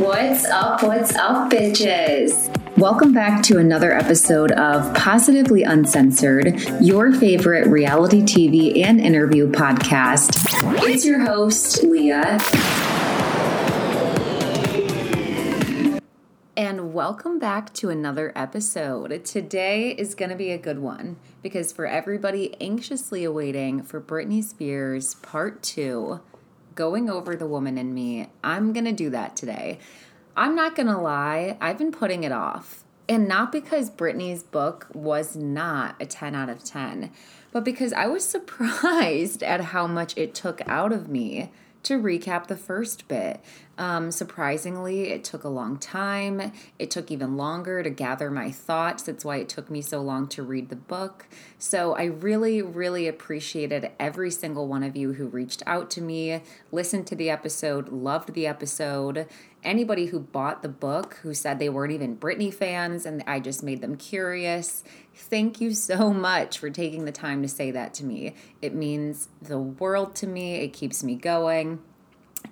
What's up? What's up, bitches? Welcome back to another episode of Positively Uncensored, your favorite reality TV and interview podcast. It's your host, Leah. And welcome back to another episode. Today is going to be a good one because for everybody anxiously awaiting for Britney Spears Part 2, going over the woman in me, I'm going to do that today. I'm not going to lie, I've been putting it off. And not because Britney's book was not a 10 out of 10, but because I was surprised at how much it took out of me to recap the first bit. Um, surprisingly, it took a long time. It took even longer to gather my thoughts. That's why it took me so long to read the book. So I really, really appreciated every single one of you who reached out to me, listened to the episode, loved the episode. Anybody who bought the book who said they weren't even Britney fans and I just made them curious. Thank you so much for taking the time to say that to me. It means the world to me, it keeps me going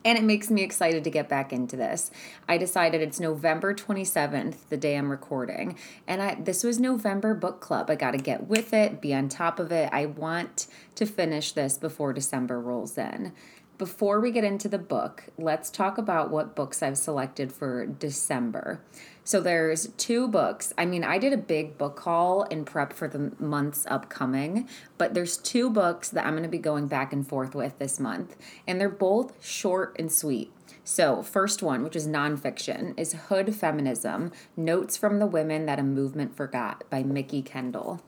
and it makes me excited to get back into this. I decided it's November 27th, the day I'm recording, and I this was November book club. I got to get with it, be on top of it. I want to finish this before December rolls in. Before we get into the book, let's talk about what books I've selected for December. So there's two books. I mean, I did a big book haul in prep for the months upcoming, but there's two books that I'm going to be going back and forth with this month, and they're both short and sweet. So, first one, which is nonfiction, is Hood Feminism Notes from the Women That a Movement Forgot by Mikki Kendall.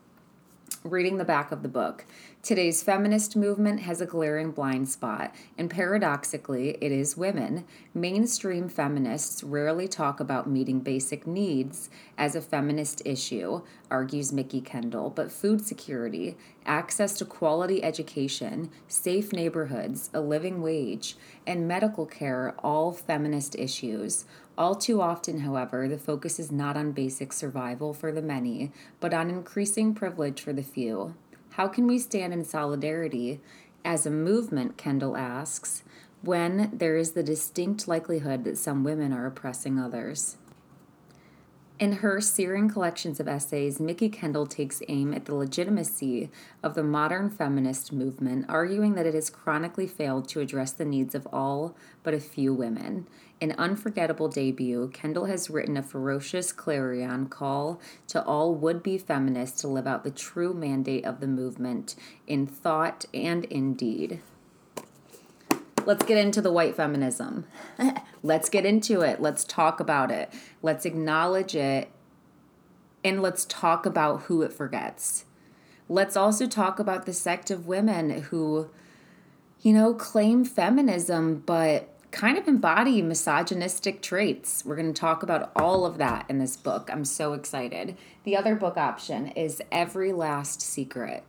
Reading the back of the book. Today's feminist movement has a glaring blind spot, and paradoxically, it is women. Mainstream feminists rarely talk about meeting basic needs as a feminist issue, argues Mikki Kendall, but food security, access to quality education, safe neighborhoods, a living wage, and medical care all feminist issues. All too often, however, the focus is not on basic survival for the many, but on increasing privilege for the few. How can we stand in solidarity as a movement, Kendall asks, when there is the distinct likelihood that some women are oppressing others? In her searing collections of essays, Mikki Kendall takes aim at the legitimacy of the modern feminist movement, arguing that it has chronically failed to address the needs of all but a few women. In unforgettable debut, Kendall has written a ferocious clarion call to all would be feminists to live out the true mandate of the movement in thought and in deed. Let's get into the white feminism. let's get into it. Let's talk about it. Let's acknowledge it. And let's talk about who it forgets. Let's also talk about the sect of women who, you know, claim feminism, but kind of embody misogynistic traits. We're going to talk about all of that in this book. I'm so excited. The other book option is Every Last Secret.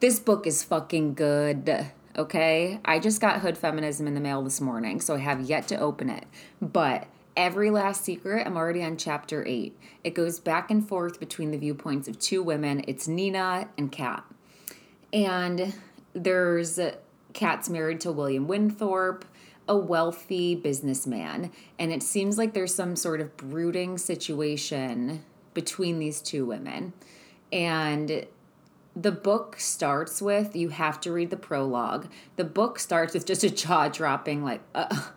This book is fucking good, okay? I just got Hood Feminism in the mail this morning, so I have yet to open it. But Every Last Secret, I'm already on chapter 8. It goes back and forth between the viewpoints of two women. It's Nina and Kat. And there's Kat's married to William Winthorpe a wealthy businessman. And it seems like there's some sort of brooding situation between these two women. And the book starts with you have to read the prologue. The book starts with just a jaw dropping, like, uh,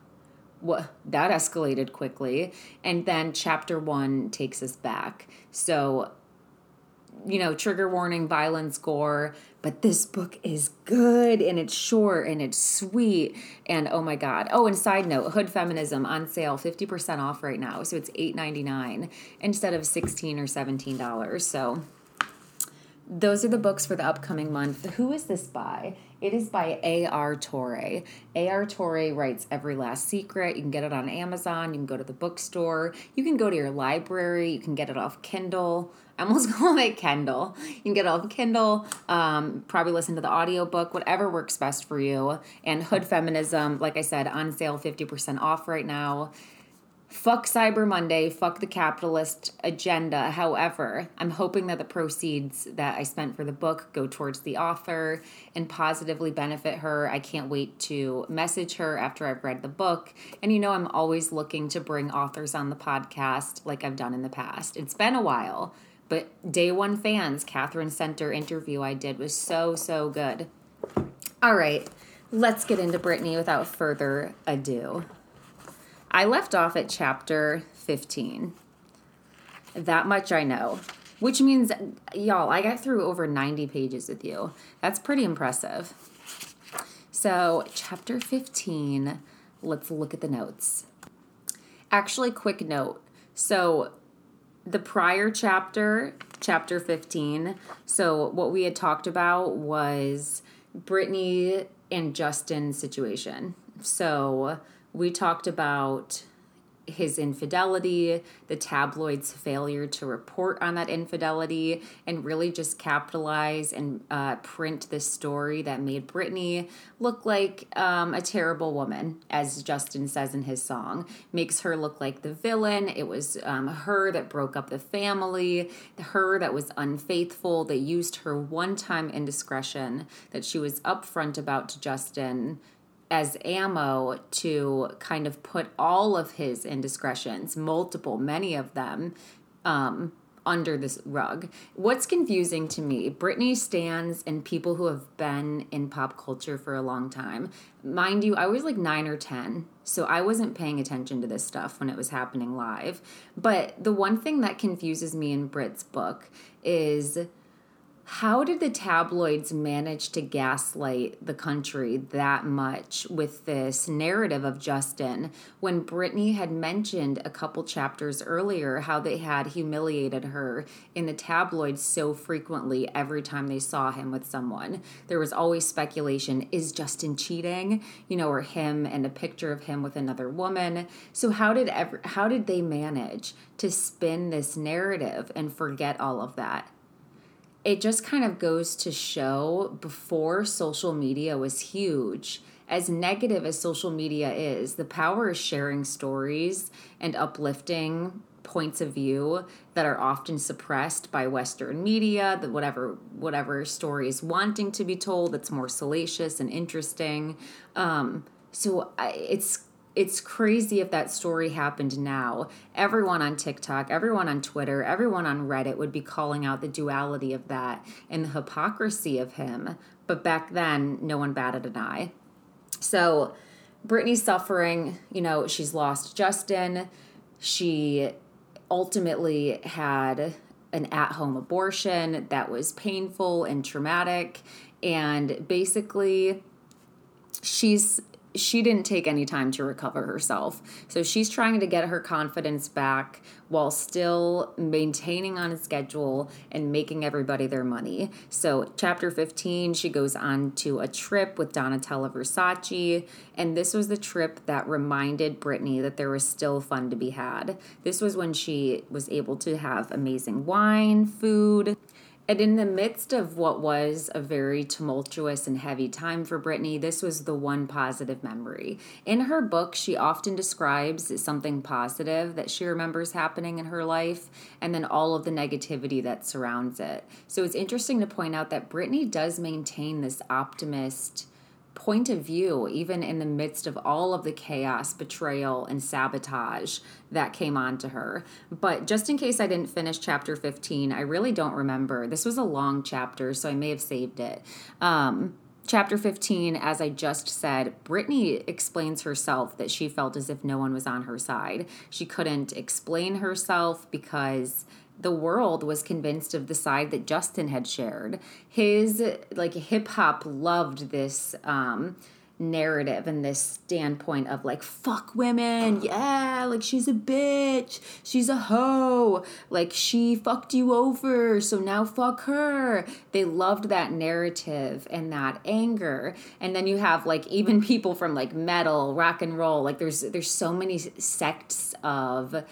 what that escalated quickly. And then chapter one takes us back. So you know, trigger warning, violence, gore, but this book is good and it's short and it's sweet. And oh my God. Oh, and side note, Hood Feminism on sale, 50% off right now. So it's $8.99 instead of 16 or $17. So those are the books for the upcoming month. Who is this by? It is by A.R. Torre. A.R. Torre writes Every Last Secret. You can get it on Amazon. You can go to the bookstore. You can go to your library. You can get it off Kindle. I almost call it Kindle. You can get it off Kindle, um, probably listen to the audiobook, whatever works best for you. And Hood Feminism, like I said, on sale 50% off right now fuck Cyber Monday, fuck the capitalist agenda. However, I'm hoping that the proceeds that I spent for the book go towards the author and positively benefit her. I can't wait to message her after I've read the book. And you know, I'm always looking to bring authors on the podcast like I've done in the past. It's been a while, but day one fans, Katherine Center interview I did was so, so good. All right, let's get into Britney without further ado. I left off at chapter 15. That much I know. Which means, y'all, I got through over 90 pages with you. That's pretty impressive. So, chapter 15, let's look at the notes. Actually, quick note. So, the prior chapter, chapter 15, so what we had talked about was Britney and Justin's situation. So, we talked about his infidelity, the tabloid's failure to report on that infidelity, and really just capitalize and uh, print this story that made Britney look like um, a terrible woman, as Justin says in his song. Makes her look like the villain. It was um, her that broke up the family, her that was unfaithful, that used her one time indiscretion that she was upfront about to Justin as ammo to kind of put all of his indiscretions, multiple, many of them, um, under this rug. What's confusing to me, Britney stands and people who have been in pop culture for a long time. Mind you, I was like nine or 10, so I wasn't paying attention to this stuff when it was happening live. But the one thing that confuses me in Brit's book is how did the tabloids manage to gaslight the country that much with this narrative of Justin when Britney had mentioned a couple chapters earlier how they had humiliated her in the tabloids so frequently every time they saw him with someone? There was always speculation is Justin cheating? You know, or him and a picture of him with another woman. So how did ever how did they manage to spin this narrative and forget all of that? It just kind of goes to show before social media was huge as negative as social media is the power of sharing stories and uplifting points of view that are often suppressed by western media that whatever whatever story is wanting to be told that's more salacious and interesting. Um, so I, it's it's crazy if that story happened now. Everyone on TikTok, everyone on Twitter, everyone on Reddit would be calling out the duality of that and the hypocrisy of him. But back then, no one batted an eye. So, Britney's suffering. You know, she's lost Justin. She ultimately had an at home abortion that was painful and traumatic. And basically, she's she didn't take any time to recover herself. So she's trying to get her confidence back while still maintaining on a schedule and making everybody their money. So, chapter 15, she goes on to a trip with Donatella Versace. And this was the trip that reminded Britney that there was still fun to be had. This was when she was able to have amazing wine, food, and in the midst of what was a very tumultuous and heavy time for Britney, this was the one positive memory. In her book, she often describes something positive that she remembers happening in her life and then all of the negativity that surrounds it. So it's interesting to point out that Britney does maintain this optimist point of view, even in the midst of all of the chaos, betrayal, and sabotage that came onto her. But just in case I didn't finish chapter 15, I really don't remember. This was a long chapter, so I may have saved it. Um, chapter 15, as I just said, Britney explains herself that she felt as if no one was on her side. She couldn't explain herself because the world was convinced of the side that Justin had shared. His like hip hop loved this um narrative and this standpoint of like fuck women. Yeah like she's a bitch. She's a hoe. Like she fucked you over so now fuck her. They loved that narrative and that anger. And then you have like even people from like metal rock and roll like there's there's so many sects of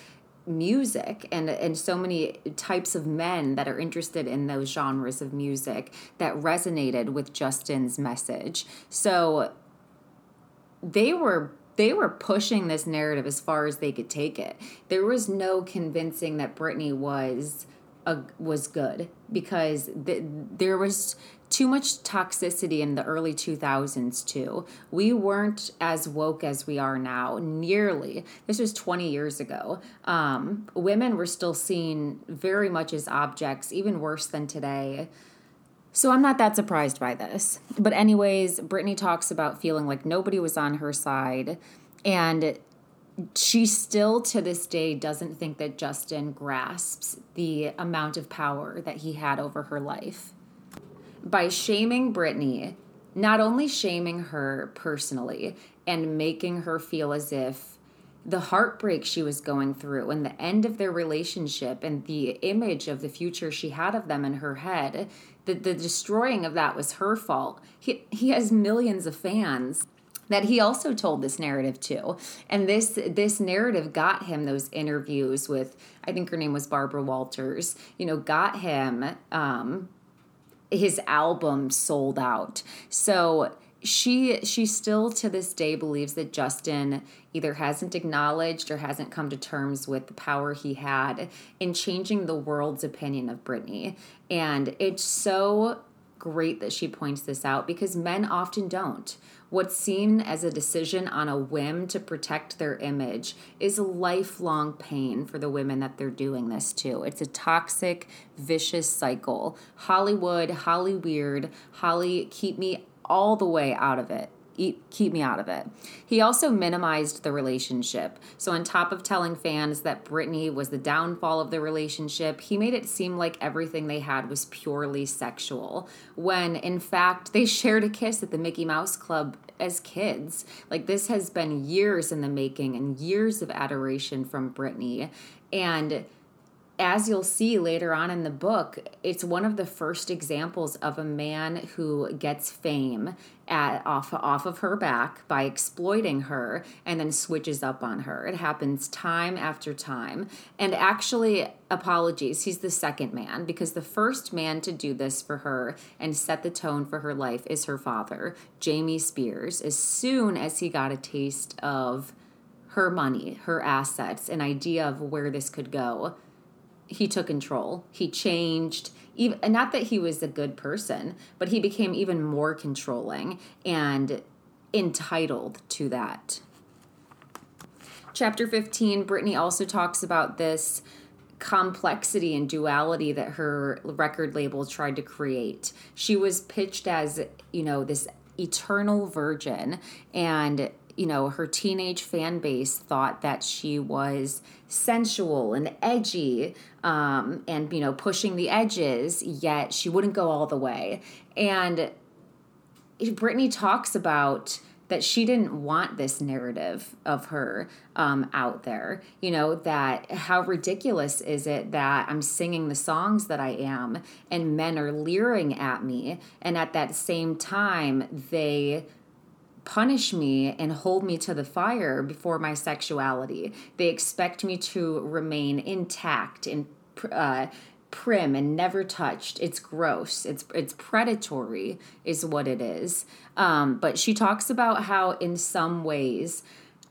music and and so many types of men that are interested in those genres of music that resonated with Justin's message. So they were they were pushing this narrative as far as they could take it. There was no convincing that Britney was a, was good because the, there was too much toxicity in the early 2000s too. We weren't as woke as we are now, nearly. This was 20 years ago. Um, women were still seen very much as objects, even worse than today. So I'm not that surprised by this. But, anyways, Britney talks about feeling like nobody was on her side. And she still to this day doesn't think that Justin grasps the amount of power that he had over her life. By shaming Britney, not only shaming her personally and making her feel as if the heartbreak she was going through and the end of their relationship and the image of the future she had of them in her head the, the destroying of that was her fault. He, he has millions of fans that he also told this narrative to and this this narrative got him those interviews with i think her name was barbara walters you know got him um his album sold out so she she still to this day believes that Justin either hasn't acknowledged or hasn't come to terms with the power he had in changing the world's opinion of Britney. And it's so great that she points this out because men often don't. What's seen as a decision on a whim to protect their image is lifelong pain for the women that they're doing this to. It's a toxic, vicious cycle. Hollywood, Holly weird, Holly keep me all the way out of it. Keep me out of it. He also minimized the relationship. So, on top of telling fans that Britney was the downfall of the relationship, he made it seem like everything they had was purely sexual, when in fact they shared a kiss at the Mickey Mouse Club as kids. Like, this has been years in the making and years of adoration from Britney. And as you'll see later on in the book, it's one of the first examples of a man who gets fame at off off of her back by exploiting her and then switches up on her. It happens time after time. And actually, apologies, he's the second man because the first man to do this for her and set the tone for her life is her father, Jamie Spears. As soon as he got a taste of her money, her assets, an idea of where this could go, he took control. He changed, even not that he was a good person, but he became even more controlling and entitled to that. Chapter 15, Brittany also talks about this complexity and duality that her record label tried to create. She was pitched as, you know, this eternal virgin and you know, her teenage fan base thought that she was sensual and edgy um, and, you know, pushing the edges, yet she wouldn't go all the way. And Britney talks about that she didn't want this narrative of her um, out there. You know, that how ridiculous is it that I'm singing the songs that I am and men are leering at me, and at that same time, they punish me and hold me to the fire before my sexuality. They expect me to remain intact and uh, prim and never touched. It's gross. It's it's predatory, is what it is. Um, but she talks about how in some ways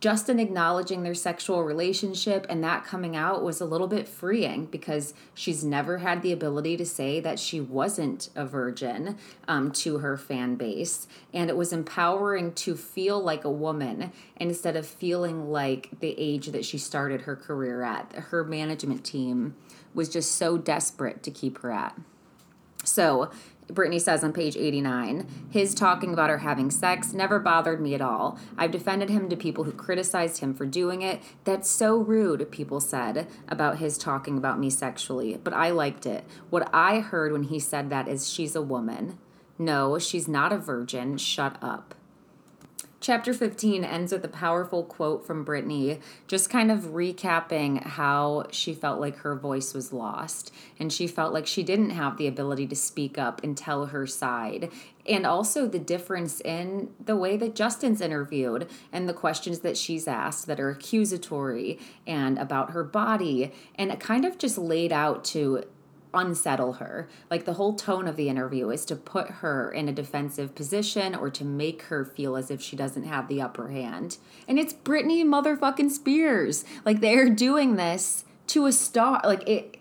Justin acknowledging their sexual relationship and that coming out was a little bit freeing because she's never had the ability to say that she wasn't a virgin um, to her fan base. And it was empowering to feel like a woman instead of feeling like the age that she started her career at. Her management team was just so desperate to keep her at. So Britney says on page 89, his talking about her having sex never bothered me at all. I've defended him to people who criticized him for doing it. That's so rude, people said about his talking about me sexually, but I liked it. What I heard when he said that is she's a woman. No, she's not a virgin. Shut up. Chapter 15 ends with a powerful quote from Britney, just kind of recapping how she felt like her voice was lost. And she felt like she didn't have the ability to speak up and tell her side. And also the difference in the way that Justin's interviewed and the questions that she's asked that are accusatory and about her body. And kind of just laid out to unsettle her. Like the whole tone of the interview is to put her in a defensive position or to make her feel as if she doesn't have the upper hand. And it's Britney motherfucking Spears. Like they're doing this to a star. Like it,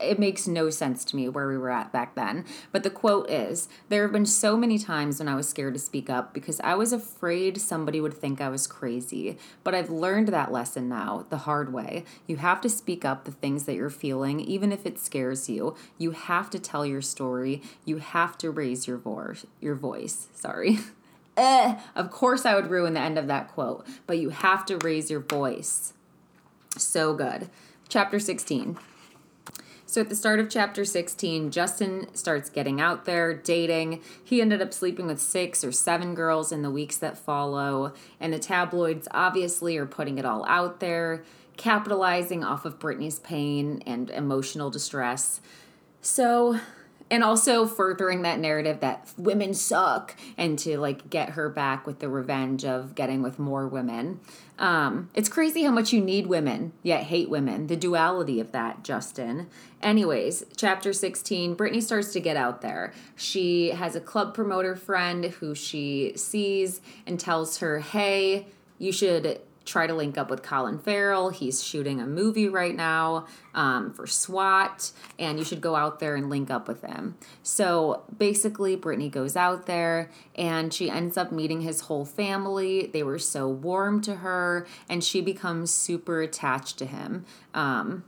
it makes no sense to me where we were at back then. But the quote is There have been so many times when I was scared to speak up because I was afraid somebody would think I was crazy. But I've learned that lesson now, the hard way. You have to speak up the things that you're feeling, even if it scares you. You have to tell your story. You have to raise your voice. Your voice. Sorry. eh, of course, I would ruin the end of that quote, but you have to raise your voice. So good. Chapter 16. So at the start of chapter 16, Justin starts getting out there, dating. He ended up sleeping with six or seven girls in the weeks that follow. And the tabloids obviously are putting it all out there, capitalizing off of Britney's pain and emotional distress. So and also furthering that narrative that women suck and to like get her back with the revenge of getting with more women. Um, it's crazy how much you need women yet hate women. The duality of that justin. Anyways chapter 16 Britney starts to get out there. She has a club promoter friend who she sees and tells her hey you should try to link up with Colin Farrell. He's shooting a movie right now um, for SWAT, and you should go out there and link up with him. So basically, Britney goes out there and she ends up meeting his whole family. They were so warm to her, and she becomes super attached to him. Um,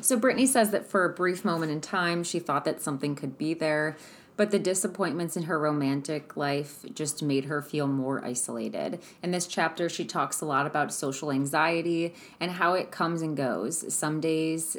so Britney says that for a brief moment in time, she thought that something could be there but the disappointments in her romantic life just made her feel more isolated. In this chapter, she talks a lot about social anxiety and how it comes and goes. Some days,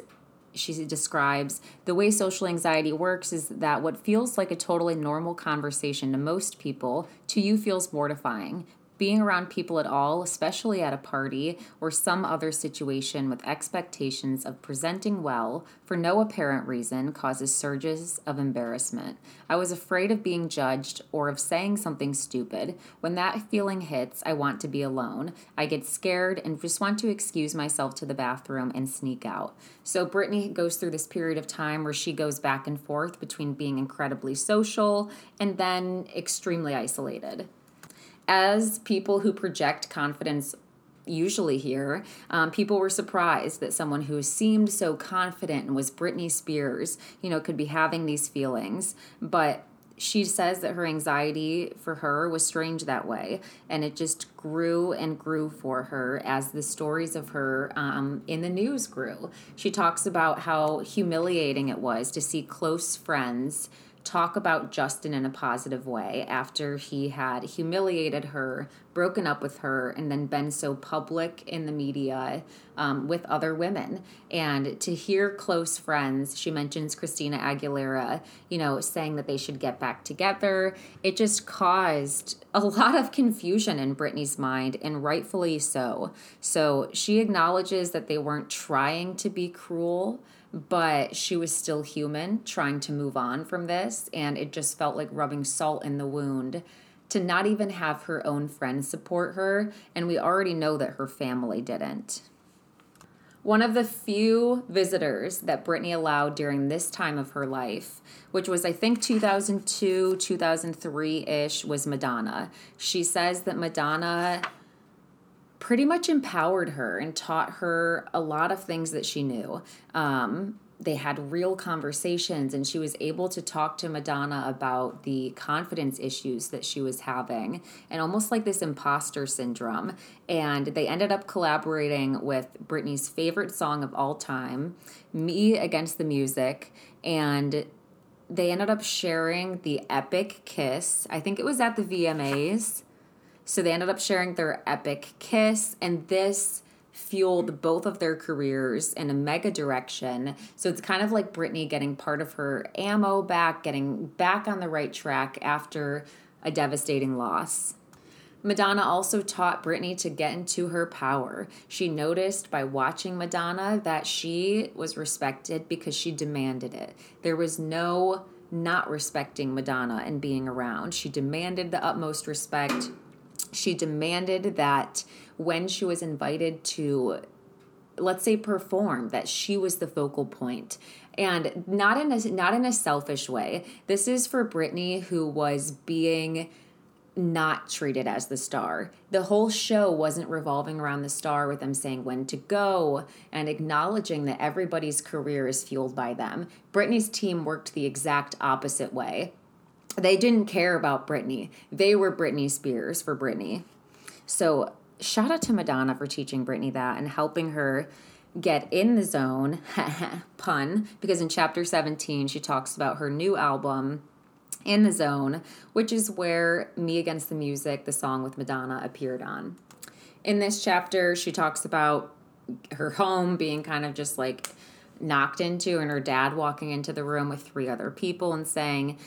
she describes the way social anxiety works is that what feels like a totally normal conversation to most people to you feels mortifying being around people at all, especially at a party or some other situation with expectations of presenting well for no apparent reason, causes surges of embarrassment. I was afraid of being judged or of saying something stupid. When that feeling hits, I want to be alone. I get scared and just want to excuse myself to the bathroom and sneak out. So, Britney goes through this period of time where she goes back and forth between being incredibly social and then extremely isolated as people who project confidence usually hear, um, people were surprised that someone who seemed so confident and was Britney Spears, you know, could be having these feelings. But she says that her anxiety for her was strange that way and it just grew and grew for her as the stories of her um, in the news grew she talks about how humiliating it was to see close friends talk about Justin in a positive way after he had humiliated her, broken up with her, and then been so public in the media um, with other women. And to hear close friends, she mentions Christina Aguilera, you know, saying that they should get back together, it just caused a lot of confusion in Britney's mind, and rightfully so. So she acknowledges that they weren't trying to be cruel but she was still human trying to move on from this and it just felt like rubbing salt in the wound to not even have her own friends support her and we already know that her family didn't one of the few visitors that Britney allowed during this time of her life, which was, I think, 2002, 2003 ish, was Madonna. She says that Madonna pretty much empowered her and taught her a lot of things that she knew. Um, they had real conversations, and she was able to talk to Madonna about the confidence issues that she was having and almost like this imposter syndrome. And they ended up collaborating with Britney's favorite song of all time, Me Against the Music. And they ended up sharing the epic kiss. I think it was at the VMAs so they ended up sharing their epic kiss, and this fueled both of their careers in a mega direction. So it's kind of like Britney getting part of her ammo back, getting back on the right track after a devastating loss. Madonna also taught Britney to get into her power. She noticed by watching Madonna that she was respected because she demanded it. There was no not respecting Madonna and being around. She demanded the utmost respect she demanded that when she was invited to let's say perform that she was the focal point And not in a not in a selfish way. This is for Britney who was being not treated as the star. The whole show wasn't revolving around the star with them saying when to go and acknowledging that everybody's career is fueled by them. Britney's team worked the exact opposite way. They didn't care about Britney. They were Britney Spears for Britney. So, shout out to Madonna for teaching Britney that and helping her get in the zone, pun, because in chapter 17 she talks about her new album in the Zone, which is where Me Against the Music, the song with Madonna, appeared on. In this chapter, she talks about her home being kind of just like knocked into, and her dad walking into the room with three other people and saying,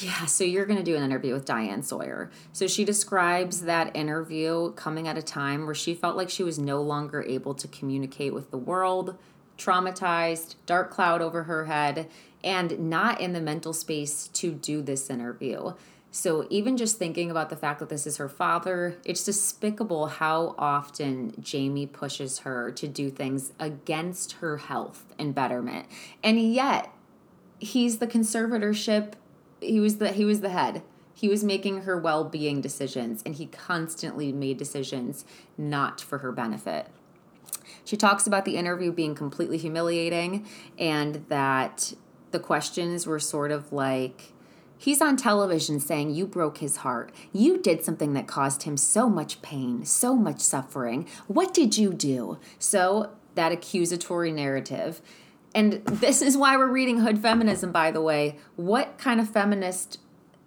yeah, so you're going to do an interview with Diane Sawyer. So she describes that interview coming at a time where she felt like she was no longer able to communicate with the world, traumatized, dark cloud over her head, and not in the mental space to do this interview. So, even just thinking about the fact that this is her father, it's despicable how often Jamie pushes her to do things against her health and betterment. And yet, he's the conservatorship, he was the he was the head. He was making her well-being decisions and he constantly made decisions not for her benefit. She talks about the interview being completely humiliating and that the questions were sort of like he's on television saying you broke his heart. You did something that caused him so much pain, so much suffering. What did you do? So, that accusatory narrative. And this is why we're reading Hood Feminism, by the way. What kind of feminist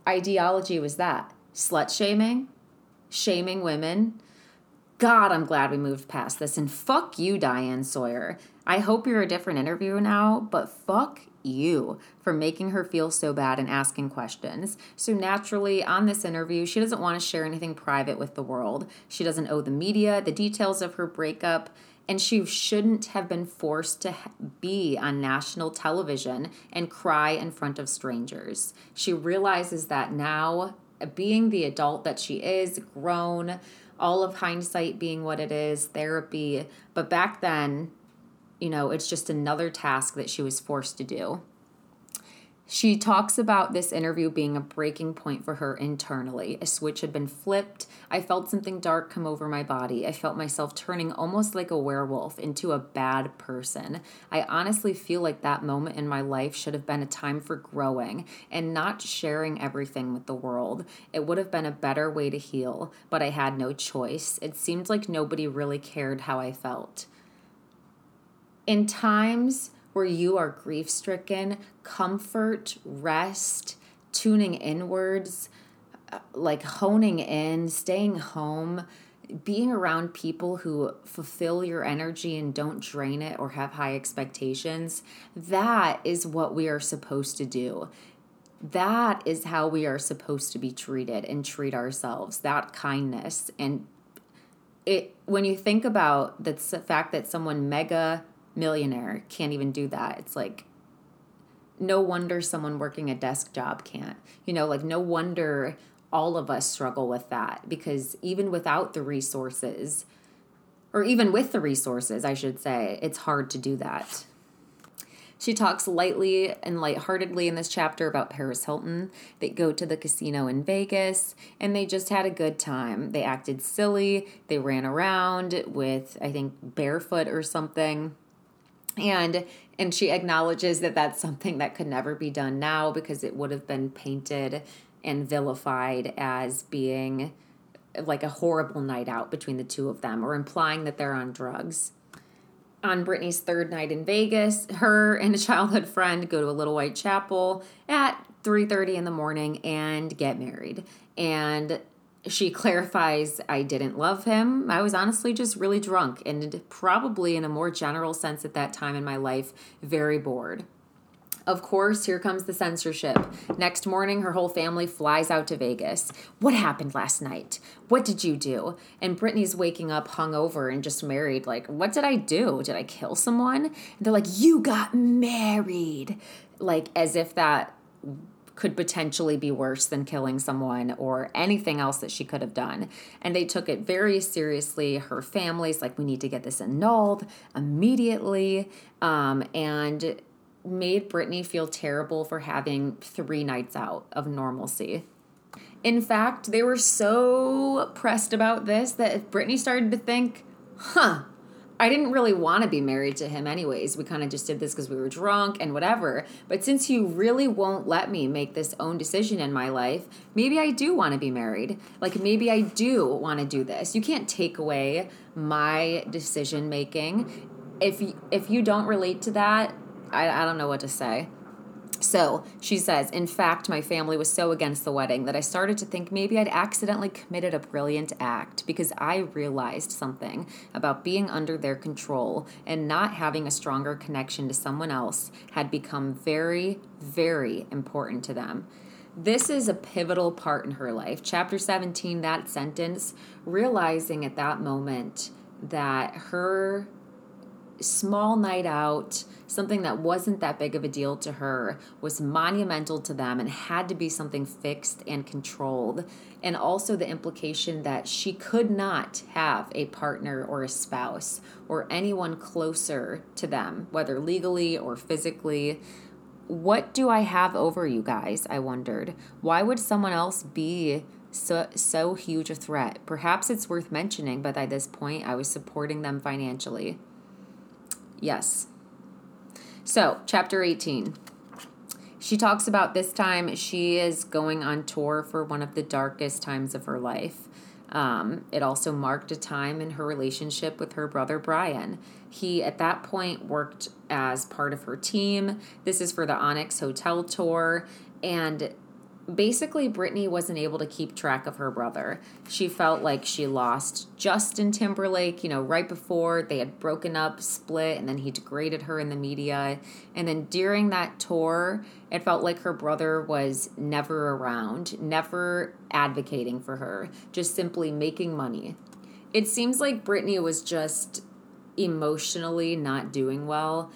ideology was that? Slut shaming? Shaming women? God, I'm glad we moved past this. And fuck you, Diane Sawyer. I hope you're a different interviewer now, but fuck you for making her feel so bad and asking questions. So, naturally, on this interview, she doesn't want to share anything private with the world. She doesn't owe the media the details of her breakup, and she shouldn't have been forced to be on national television and cry in front of strangers. She realizes that now, being the adult that she is, grown, all of hindsight being what it is, therapy, but back then, you know, it's just another task that she was forced to do. She talks about this interview being a breaking point for her internally. A switch had been flipped. I felt something dark come over my body. I felt myself turning almost like a werewolf into a bad person. I honestly feel like that moment in my life should have been a time for growing and not sharing everything with the world. It would have been a better way to heal, but I had no choice. It seemed like nobody really cared how I felt. In times where you are grief stricken, comfort, rest, tuning inwards, uh, like honing in, staying home, being around people who fulfill your energy and don't drain it or have high expectations, that is what we are supposed to do. That is how we are supposed to be treated and treat ourselves. That kindness and it when you think about the fact that someone mega millionaire can't even do that. It's like no wonder someone working a desk job can't. You know, like no wonder all of us struggle with that because even without the resources, or even with the resources, I should say, it's hard to do that. She talks lightly and lightheartedly in this chapter about Paris Hilton. They go to the casino in Vegas and they just had a good time. They acted silly. They ran around with, I think, barefoot or something and and she acknowledges that that's something that could never be done now because it would have been painted and vilified as being like a horrible night out between the two of them or implying that they're on drugs on Britney's third night in Vegas, her and a childhood friend go to a little white chapel at 3:30 in the morning and get married. And she clarifies I didn't love him. I was honestly just really drunk and probably in a more general sense at that time in my life, very bored. Of course, here comes the censorship. Next morning, her whole family flies out to Vegas. What happened last night? What did you do? And Britney's waking up hungover and just married. Like, what did I do? Did I kill someone? And they're like, You got married. Like, as if that could potentially be worse than killing someone or anything else that she could have done. And they took it very seriously. Her family's like, we need to get this annulled immediately. Um, and made Britney feel terrible for having three nights out of normalcy. In fact, they were so pressed about this that Britney started to think, huh, I didn't really want to be married to him anyways. We kind of just did this because we were drunk and whatever. But since you really won't let me make this own decision in my life, maybe I do want to be married. Like maybe I do want to do this. You can't take away my decision making. If if you don't relate to that, I, I don't know what to say. So she says, in fact, my family was so against the wedding that I started to think maybe I'd accidentally committed a brilliant act because I realized something about being under their control and not having a stronger connection to someone else had become very, very important to them. This is a pivotal part in her life. Chapter 17, that sentence, realizing at that moment that her small night out, something that wasn't that big of a deal to her, was monumental to them and had to be something fixed and controlled. And also the implication that she could not have a partner or a spouse or anyone closer to them, whether legally or physically. What do I have over you guys? I wondered. Why would someone else be so so huge a threat. Perhaps it's worth mentioning, but at this point I was supporting them financially. Yes. So, chapter 18. She talks about this time she is going on tour for one of the darkest times of her life. Um, it also marked a time in her relationship with her brother Brian. He, at that point, worked as part of her team. This is for the Onyx Hotel tour. And basically Britney wasn't able to keep track of her brother. She felt like she lost Justin Timberlake, you know, right before they had broken up, split, and then he degraded her in the media. And then during that tour, it felt like her brother was never around, never advocating for her, just simply making money. It seems like Britney was just emotionally not doing well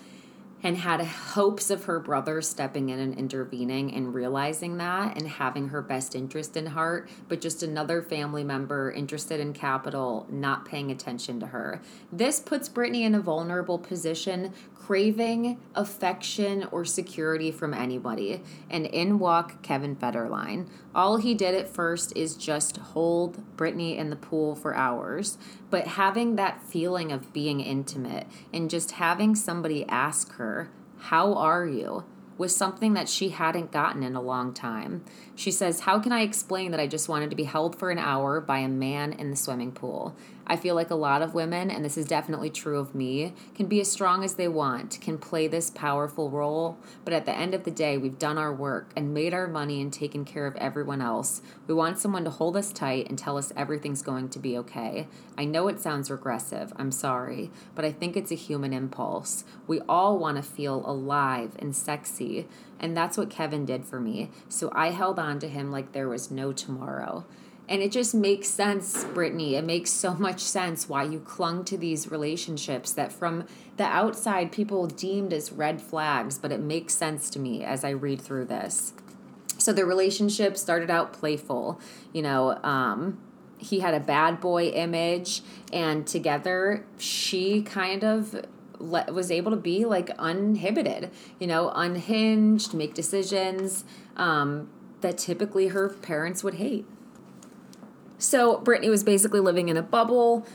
and had hopes of her brother stepping in and intervening and realizing that and having her best interest in heart, but just another family member interested in capital not paying attention to her. This puts Britney in a vulnerable position, craving affection or security from anybody. And in walk Kevin Federline. All he did at first is just hold Britney in the pool for hours, but having that feeling of being intimate and just having somebody ask her, How are you? was something that she hadn't gotten in a long time. She says, How can I explain that I just wanted to be held for an hour by a man in the swimming pool? I feel like a lot of women, and this is definitely true of me, can be as strong as they want, can play this powerful role, but at the end of the day, we've done our work and made our money and taken care of everyone else. We want someone to hold us tight and tell us everything's going to be okay. I know it sounds regressive, I'm sorry, but I think it's a human impulse. We all want to feel alive and sexy, and that's what Kevin did for me. So I held on to him like there was no tomorrow. And it just makes sense, Britney. It makes so much sense why you clung to these relationships that from the outside people deemed as red flags, but it makes sense to me as I read through this. So the relationship started out playful, you know, um, he had a bad boy image, and together she kind of le- was able to be like uninhibited, you know, unhinged, make decisions um, that typically her parents would hate. So Britney was basically living in a bubble,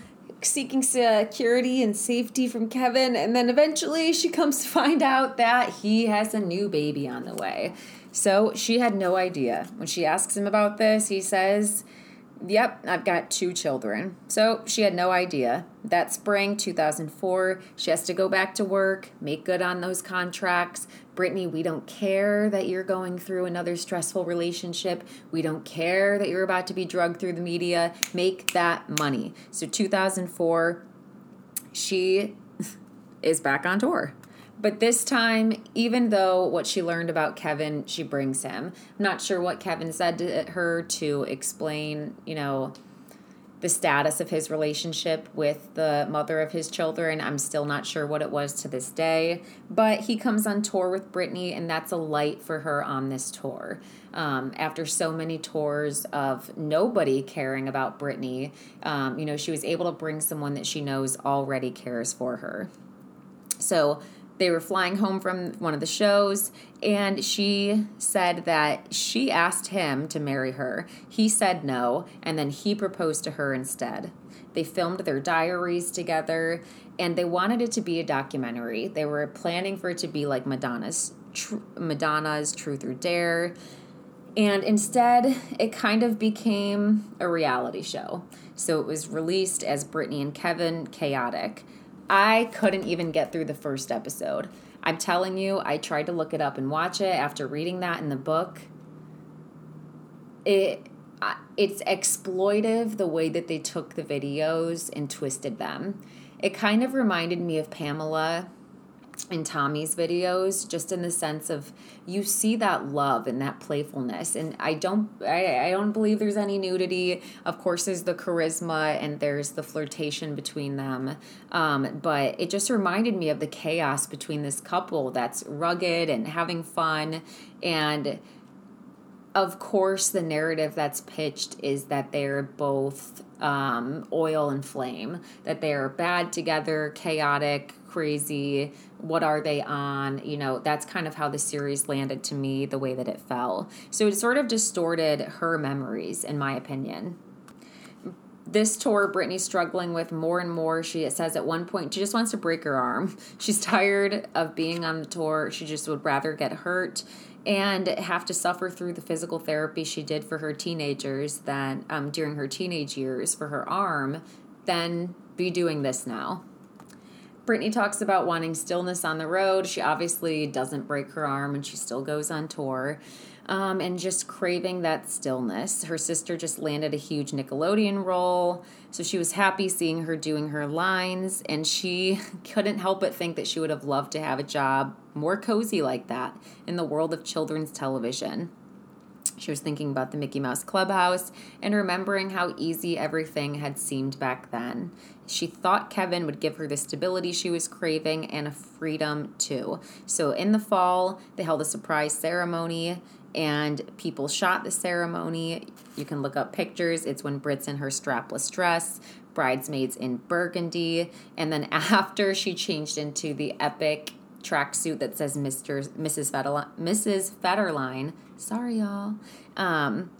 seeking security and safety from Kevin, and then eventually she comes to find out that he has a new baby on the way. So she had no idea. When she asks him about this, he says, Yep, I've got two children. So she had no idea. That spring, 2004, she has to go back to work, make good on those contracts. Britney, we don't care that you're going through another stressful relationship. We don't care that you're about to be drugged through the media. Make that money. So 2004, she is back on tour. But this time, even though what she learned about Kevin, she brings him. I'm not sure what Kevin said to her to explain, you know, the status of his relationship with the mother of his children. I'm still not sure what it was to this day, but he comes on tour with Britney, and that's a light for her on this tour. Um, after so many tours of nobody caring about Britney, um, you know, she was able to bring someone that she knows already cares for her. So they were flying home from one of the shows, and she said that she asked him to marry her. He said no, and then he proposed to her instead. They filmed their diaries together, and they wanted it to be a documentary. They were planning for it to be like Madonna's tr- Madonna's Truth or Dare. And instead, it kind of became a reality show. So it was released as Britney and Kevin Chaotic. I couldn't even get through the first episode. I'm telling you, I tried to look it up and watch it after reading that in the book. It it's exploitive the way that they took the videos and twisted them. It kind of reminded me of Pamela in Tommy's videos, just in the sense of you see that love and that playfulness. And I don't I, I don't believe there's any nudity. Of course there's the charisma and there's the flirtation between them. Um, but it just reminded me of the chaos between this couple that's rugged and having fun and of course, the narrative that's pitched is that they're both um, oil and flame, that they're bad together, chaotic, crazy. What are they on? You know, that's kind of how the series landed to me, the way that it fell. So it sort of distorted her memories, in my opinion. This tour, Britney's struggling with more and more. She says at one point she just wants to break her arm. She's tired of being on the tour. She just would rather get hurt and have to suffer through the physical therapy she did for her teenagers than um, during her teenage years for her arm than be doing this now. Britney talks about wanting stillness on the road. She obviously doesn't break her arm and she still goes on tour. Um, and just craving that stillness. Her sister just landed a huge Nickelodeon role, so she was happy seeing her doing her lines, and she couldn't help but think that she would have loved to have a job more cozy like that in the world of children's television. She was thinking about the Mickey Mouse Clubhouse and remembering how easy everything had seemed back then. She thought Kevin would give her the stability she was craving and a freedom too. So in the fall, they held a surprise ceremony and people shot the ceremony. You can look up pictures. It's when Brit's in her strapless dress, bridesmaids in burgundy, and then after she changed into the epic tracksuit that says Mr. Mrs. Federline, Mrs. Federline. Sorry, y'all. Um,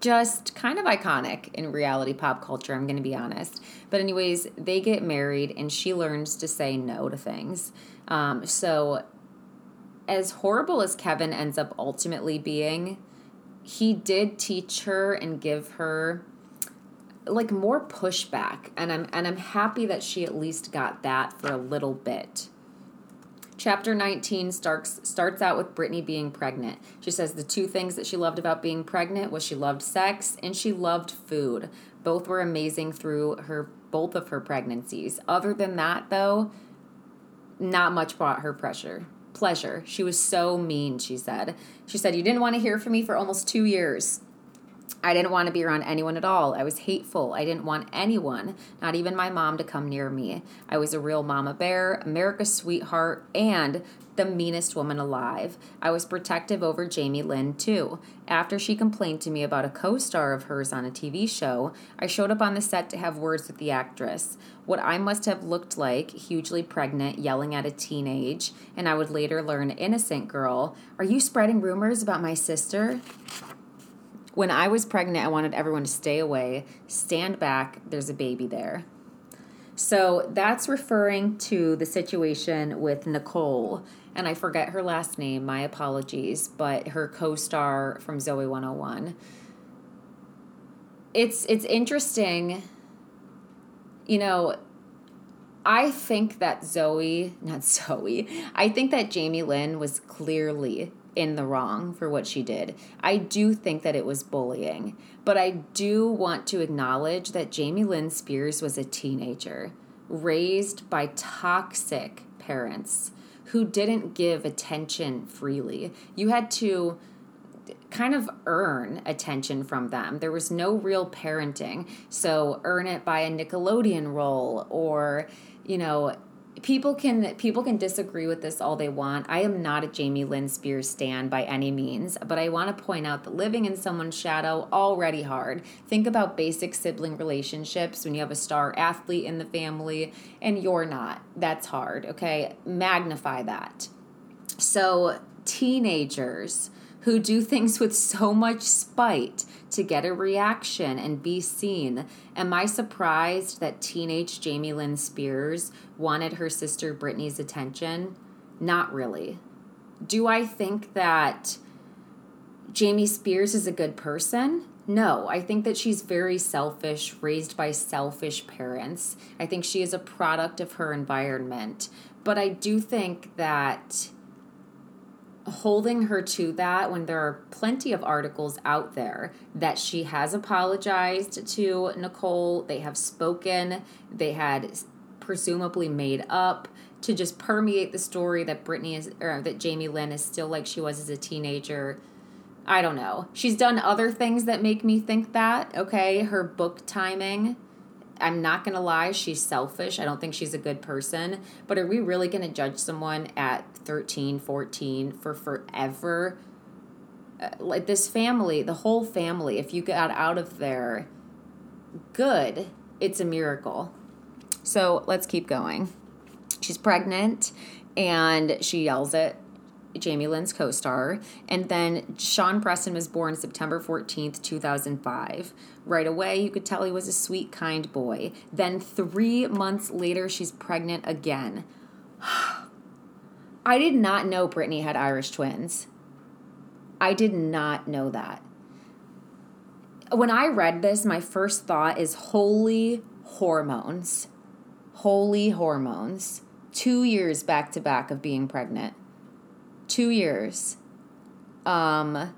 just kind of iconic in reality pop culture, I'm going to be honest. But, anyways, they get married and she learns to say no to things. Um, so, as horrible as Kevin ends up ultimately being, he did teach her and give her like more pushback and I'm and I'm happy that she at least got that for a little bit. Chapter 19 starts starts out with Britney being pregnant. She says the two things that she loved about being pregnant was she loved sex and she loved food. Both were amazing through her both of her pregnancies. Other than that though, not much brought her pressure. Pleasure. She was so mean, she said. She said, You didn't want to hear from me for almost two years. I didn't want to be around anyone at all. I was hateful. I didn't want anyone, not even my mom, to come near me. I was a real mama bear, America's sweetheart, and the meanest woman alive. I was protective over Jamie Lynn, too. After she complained to me about a co star of hers on a TV show, I showed up on the set to have words with the actress. What I must have looked like, hugely pregnant, yelling at a teenage, and I would later learn, innocent girl, Are you spreading rumors about my sister? When I was pregnant, I wanted everyone to stay away, stand back, there's a baby there. So that's referring to the situation with Nicole, and I forget her last name, my apologies, but her co star from Zoey 101. It's, it's interesting, you know, I think that Zoe, not Zoe, I think that Jamie Lynn was clearly in the wrong for what she did. I do think that it was bullying, but I do want to acknowledge that Jamie Lynn Spears was a teenager raised by toxic parents who didn't give attention freely. You had to kind of earn attention from them. There was no real parenting. So earn it by a Nickelodeon role or, you know, people can people can disagree with this all they want. I am not a Jamie Lynn Spears stan by any means, but I want to point out that living in someone's shadow already hard. Think about basic sibling relationships when you have a star athlete in the family and you're not. That's hard, okay? Magnify that. So, teenagers who do things with so much spite to get a reaction and be seen. Am I surprised that teenage Jamie Lynn Spears wanted her sister Britney's attention? Not really. Do I think that Jamie Spears is a good person? No, I think that she's very selfish, raised by selfish parents. I think she is a product of her environment. But I do think that holding her to that when there are plenty of articles out there that she has apologized to Nicole, they have spoken, they had presumably made up to just permeate the story that Britney is or that Jamie Lynn is still like she was as a teenager. I don't know. She's done other things that make me think that, okay? Her book timing I'm not going to lie, she's selfish. I don't think she's a good person. But are we really going to judge someone at 13, 14 for forever? Uh, like this family, the whole family, if you got out of there good, it's a miracle. So let's keep going. She's pregnant and she yells at Jamie Lynn's co star. And then Sean Preston was born September 14th, 2005. Right away, you could tell he was a sweet, kind boy. Then three months later, she's pregnant again. I did not know Britney had Irish twins. I did not know that. When I read this, my first thought is holy hormones. Holy hormones. Two years back to back of being pregnant two years. Um,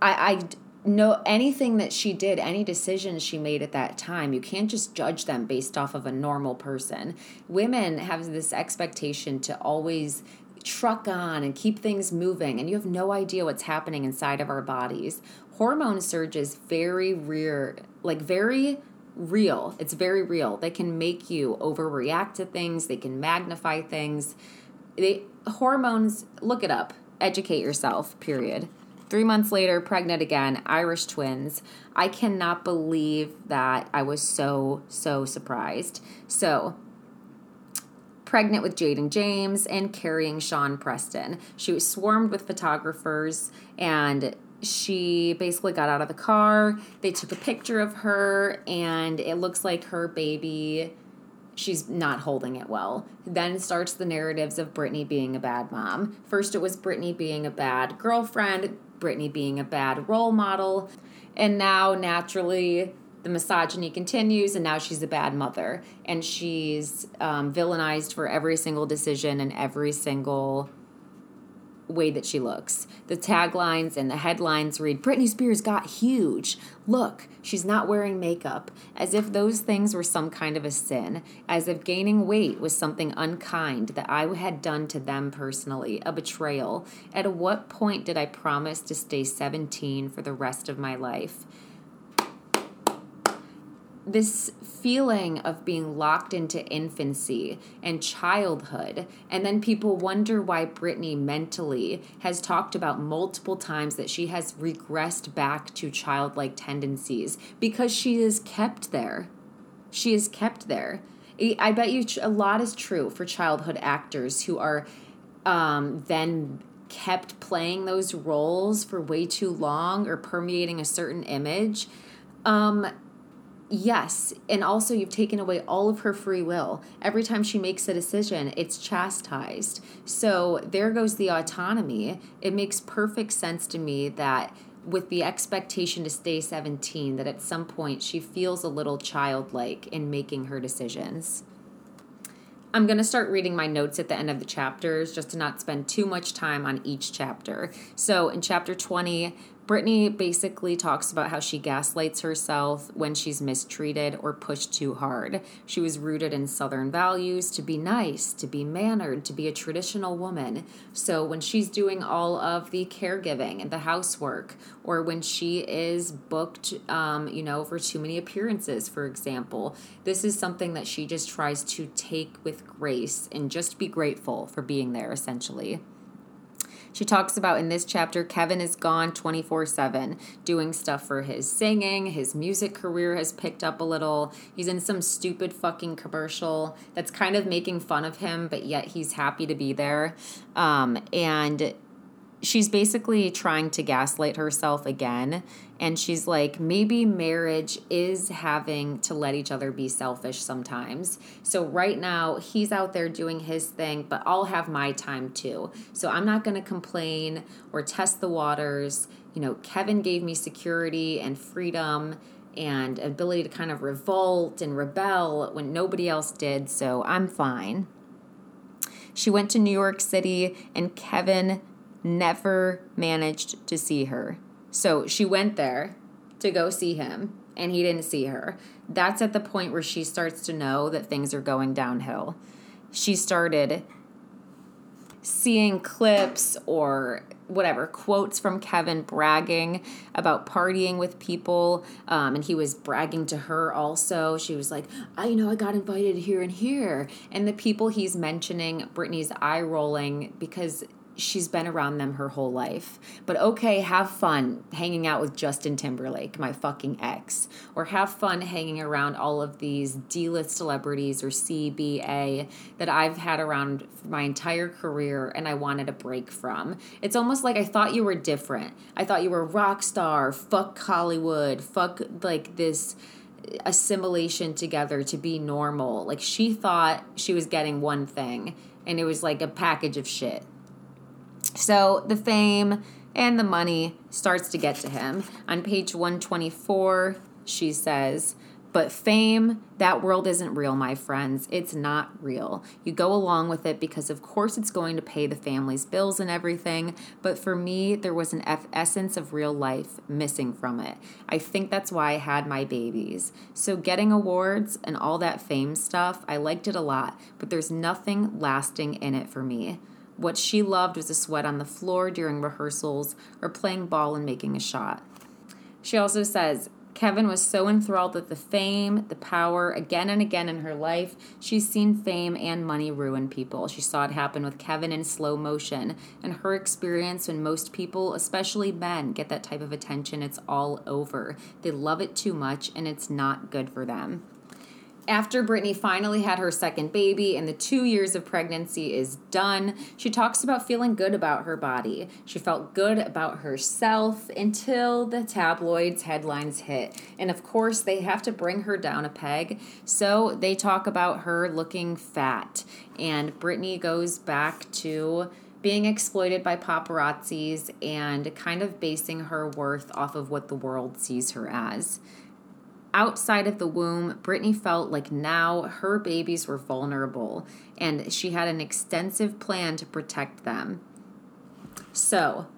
I, I know anything that she did, any decisions she made at that time, you can't just judge them based off of a normal person. Women have this expectation to always truck on and keep things moving, and you have no idea what's happening inside of our bodies. Hormone surges very rare, like very real. It's very real. They can make you overreact to things, they can magnify things. They hormones, look it up, educate yourself, period. Three months later, pregnant again, Irish twins. I cannot believe that I was so, so surprised. So, pregnant with Jayden James and carrying Sean Preston. She was swarmed with photographers and she basically got out of the car. They took a picture of her, and it looks like her baby she's not holding it well. Then starts the narratives of Britney being a bad mom. First, it was Britney being a bad girlfriend, Britney being a bad role model, and now naturally the misogyny continues, and now she's a bad mother, and she's um, villainized for every single decision and every single way that she looks. The taglines and the headlines read Britney Spears got huge. Look, she's not wearing makeup. As if those things were some kind of a sin. As if gaining weight was something unkind that I had done to them personally, a betrayal. At what point did I promise to stay 17 for the rest of my life? this feeling of being locked into infancy and childhood. And then people wonder why Britney mentally has talked about multiple times that she has regressed back to childlike tendencies because she is kept there. She is kept there. I bet you a lot is true for childhood actors who are um, then kept playing those roles for way too long or permeating a certain image. Um, Yes, and also you've taken away all of her free will. Every time she makes a decision, it's chastised. So there goes the autonomy. It makes perfect sense to me that with the expectation to stay 17 that at some point she feels a little childlike in making her decisions. I'm going to start reading my notes at the end of the chapters just to not spend too much time on each chapter. So, in chapter 20, Britney basically talks about how she gaslights herself when she's mistreated or pushed too hard. She was rooted in Southern values to be nice, to be mannered, to be a traditional woman. So when she's doing all of the caregiving and the housework, or when she is booked, um, you know, for too many appearances, for example, this is something that she just tries to take with grace and just be grateful for being there, essentially. She talks about in this chapter, Kevin is gone 24 7, doing stuff for his singing. His music career has picked up a little. He's in some stupid fucking commercial that's kind of making fun of him, but yet he's happy to be there. Um, and she's basically trying to gaslight herself again. And she's like maybe marriage is having to let each other be selfish sometimes. So right now he's out there doing his thing but i'll have my time too. So i'm not going to complain or test the waters. You know kevin gave me security and freedom and ability to kind of revolt and rebel when nobody else did so i'm fine. She went to New York City, and Kevin never managed to see her. So she went there to go see him and he didn't see her. That's at the point where she starts to know that things are going downhill. She started seeing clips or whatever quotes from Kevin bragging about partying with people, um, and he was bragging to her also. She was like, "I you know I got invited here and here," and the people he's mentioning, Britney's eye rolling because she's been around them her whole life. But okay, have fun hanging out with Justin Timberlake, my fucking ex, or have fun hanging around all of these D list celebrities or CBA that I've had around my entire career and I wanted a break from. It's almost like I thought you were different. I thought you were rock star, fuck Hollywood, fuck like this assimilation together to be normal. Like she thought she was getting one thing and it was like a package of shit. So the fame and the money starts to get to him. On page 124, she says, but fame, that world isn't real, my friends. It's not real. You go along with it because, of course, it's going to pay the family's bills and everything. But for me, there was an essence of real life missing from it. I think that's why I had my babies. So, getting awards and all that fame stuff, I liked it a lot, but there's nothing lasting in it for me. What she loved was the sweat on the floor during rehearsals or playing ball and making a shot. She also says, Kevin was so enthralled with the fame, the power, again and again in her life. She's seen fame and money ruin people. She saw it happen with Kevin in slow motion. And her experience when most people, especially men, get that type of attention, it's all over. They love it too much and it's not good for them after Britney finally had her second baby and the two years of pregnancy is done, she talks about feeling good about her body. She felt good about herself until the tabloids headlines hit. And of course, they have to bring her down a peg. So they talk about her looking fat. And Britney goes back to being exploited by paparazzis and kind of basing her worth off of what the world sees her as outside of the womb, Britney felt like now her babies were vulnerable and she had an extensive plan to protect them. So,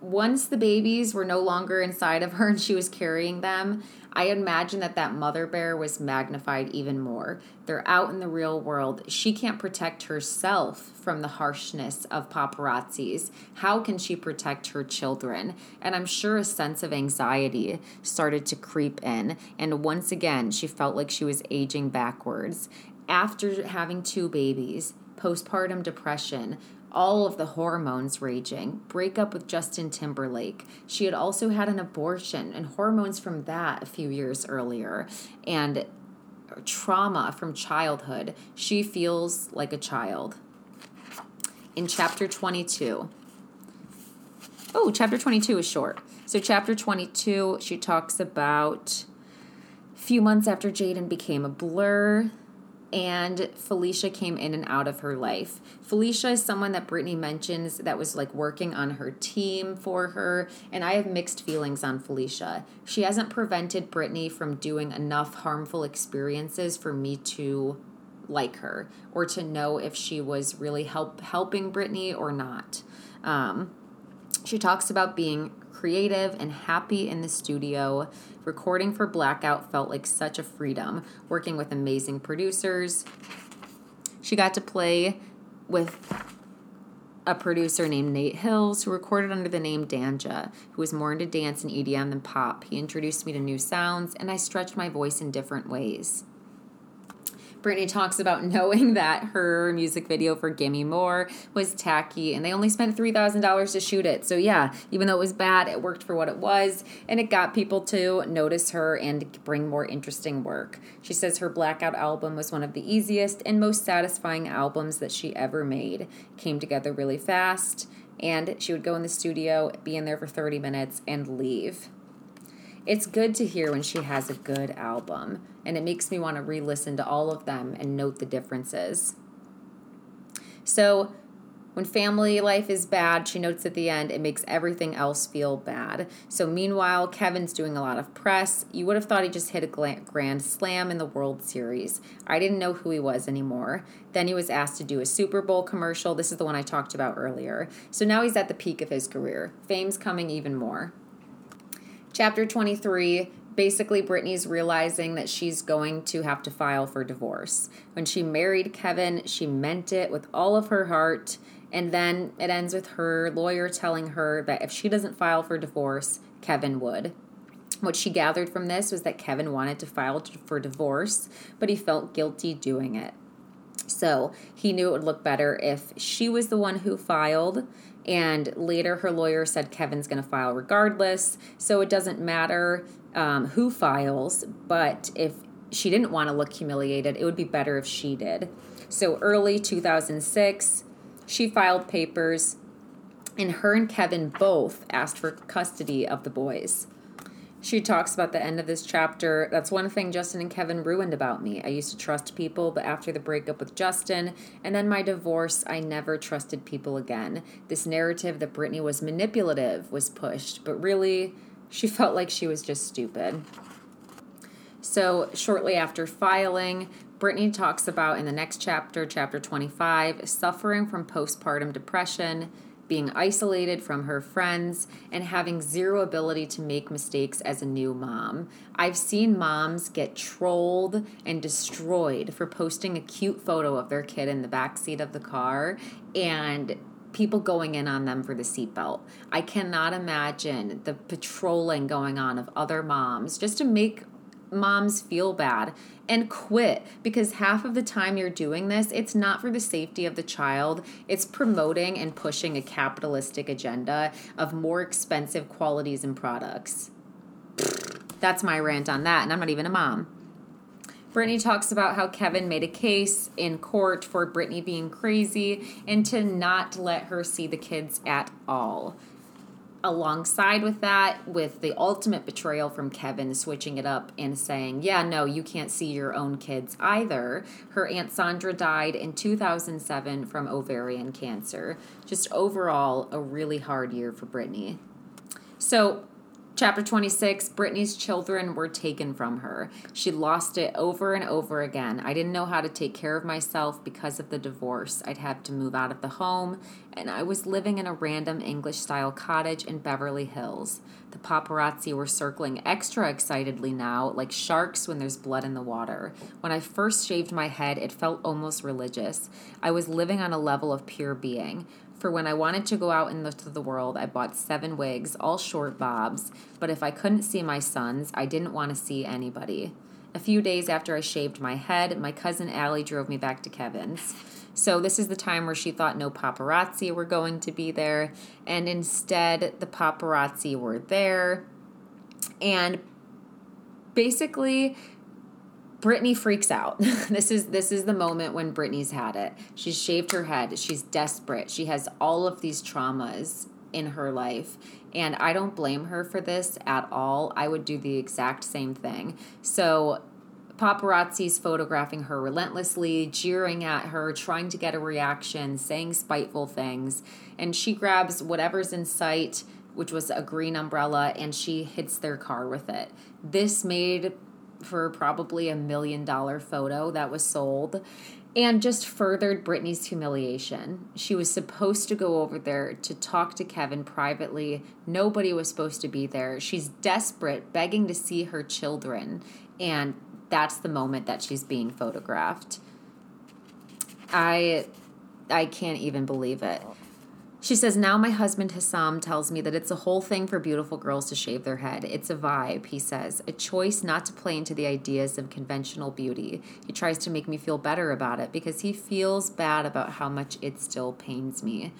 once the babies were no longer inside of her and she was carrying them, I imagine that that mother bear was magnified even more. They're out in the real world. She can't protect herself from the harshness of paparazzis. How can she protect her children? And I'm sure a sense of anxiety started to creep in. And once again, she felt like she was aging backwards. After having two babies, postpartum depression, all of the hormones raging, break up with Justin Timberlake. She had also had an abortion and hormones from that a few years earlier, and trauma from childhood. She feels like a child. In chapter 22, oh, chapter 22 is short. So, chapter 22, she talks about a few months after Jayden became a blur, and Felicia came in and out of her life. Felicia is someone that Britney mentions that was like working on her team for her, and I have mixed feelings on Felicia. She hasn't prevented Britney from doing enough harmful experiences for me to like her or to know if she was really help helping Britney or not. Um, She talks about being creative and happy in the studio. Recording for Blackout felt like such a freedom, working with amazing producers. She got to play with a producer named Nate Hills, who recorded under the name Danja, who was more into dance and EDM than pop. He introduced me to new sounds, and I stretched my voice in different ways. Britney talks about knowing that her music video for Gimme More was tacky and they only spent $3,000 to shoot it. So, yeah, even though it was bad, it worked for what it was and it got people to notice her and bring more interesting work. She says her Blackout album was one of the easiest and most satisfying albums that she ever made. Came together really fast and she would go in the studio, be in there for 30 minutes, and leave it's good to hear when she has a good album, and it makes me want to re listen to all of them and note the differences. So, when family life is bad, she notes at the end, it makes everything else feel bad. So, meanwhile, Kevin's doing a lot of press. You would have thought he just hit a grand slam in the World Series. I didn't know who he was anymore. Then he was asked to do a Super Bowl commercial. This is the one I talked about earlier. So now he's at the peak of his career. Fame's coming even more. Chapter 23 basically Britney's realizing that she's going to have to file for divorce. When she married Kevin, she meant it with all of her heart. And then it ends with her lawyer telling her that if she doesn't file for divorce, Kevin would. What she gathered from this was that Kevin wanted to file for divorce, but he felt guilty doing it. So he knew it would look better if she was the one who filed and later, her lawyer said Kevin's going to file regardless. So it doesn't matter um, who files, but if she didn't want to look humiliated, it would be better if she did. So early 2006, she filed papers, and her and Kevin both asked for custody of the boys. She talks about the end of this chapter. That's one thing Justin and Kevin ruined about me. I used to trust people, but after the breakup with Justin and then my divorce, I never trusted people again. This narrative that Britney was manipulative was pushed, but really, she felt like she was just stupid. So, shortly after filing, Britney talks about in the next chapter, chapter 25, suffering from postpartum depression being isolated from her friends, and having zero ability to make mistakes as a new mom. I've seen moms get trolled and destroyed for posting a cute photo of their kid in the back seat of the car and people going in on them for the seatbelt. I cannot imagine the patrolling going on of other moms just to make moms feel bad and quit because half of the time you're doing this, it's not for the safety of the child. It's promoting and pushing a capitalistic agenda of more expensive qualities and products. That's my rant on that, and I'm not even a mom. Britney talks about how Kevin made a case in court for Britney being crazy and to not let her see the kids at all alongside with that, with the ultimate betrayal from Kevin switching it up and saying, Yeah, no, you can't see your own kids either. Her Aunt Sandra died in 2007 from ovarian cancer. Just overall, a really hard year for Britney. So, Chapter 26 Britney's children were taken from her. She lost it over and over again. I didn't know how to take care of myself because of the divorce. I'd had to move out of the home, and I was living in a random English style cottage in Beverly Hills. The paparazzi were circling extra excitedly now, like sharks when there's blood in the water. When I first shaved my head, it felt almost religious. I was living on a level of pure being. For when I wanted to go out into the world, I bought seven wigs, all short bobs. But if I couldn't see my sons, I didn't want to see anybody. A few days after I shaved my head, my cousin Alli drove me back to Kevin's. So, this is the time where she thought no paparazzi were going to be there, and instead, the paparazzi were there. And basically, Britney freaks out. this is this is the moment when Britney's had it. She's shaved her head. She's desperate. She has all of these traumas in her life. And I don't blame her for this at all. I would do the exact same thing. So paparazzi's photographing her relentlessly, jeering at her, trying to get a reaction, saying spiteful things. And she grabs whatever's in sight, which was a green umbrella, and she hits their car with it. This made for probably a million dollar photo that was sold. and just furthered Britney's humiliation. She was supposed to go over there to talk to Kevin privately. Nobody was supposed to be there. She's desperate, begging to see her children, and that's the moment that she's being photographed. I I can't even believe it. She says, Now my husband Hesam tells me that it's a whole thing for beautiful girls to shave their head. It's a vibe, he says, a choice not to play into the ideas of conventional beauty. He tries to make me feel better about it because he feels bad about how much it still pains me.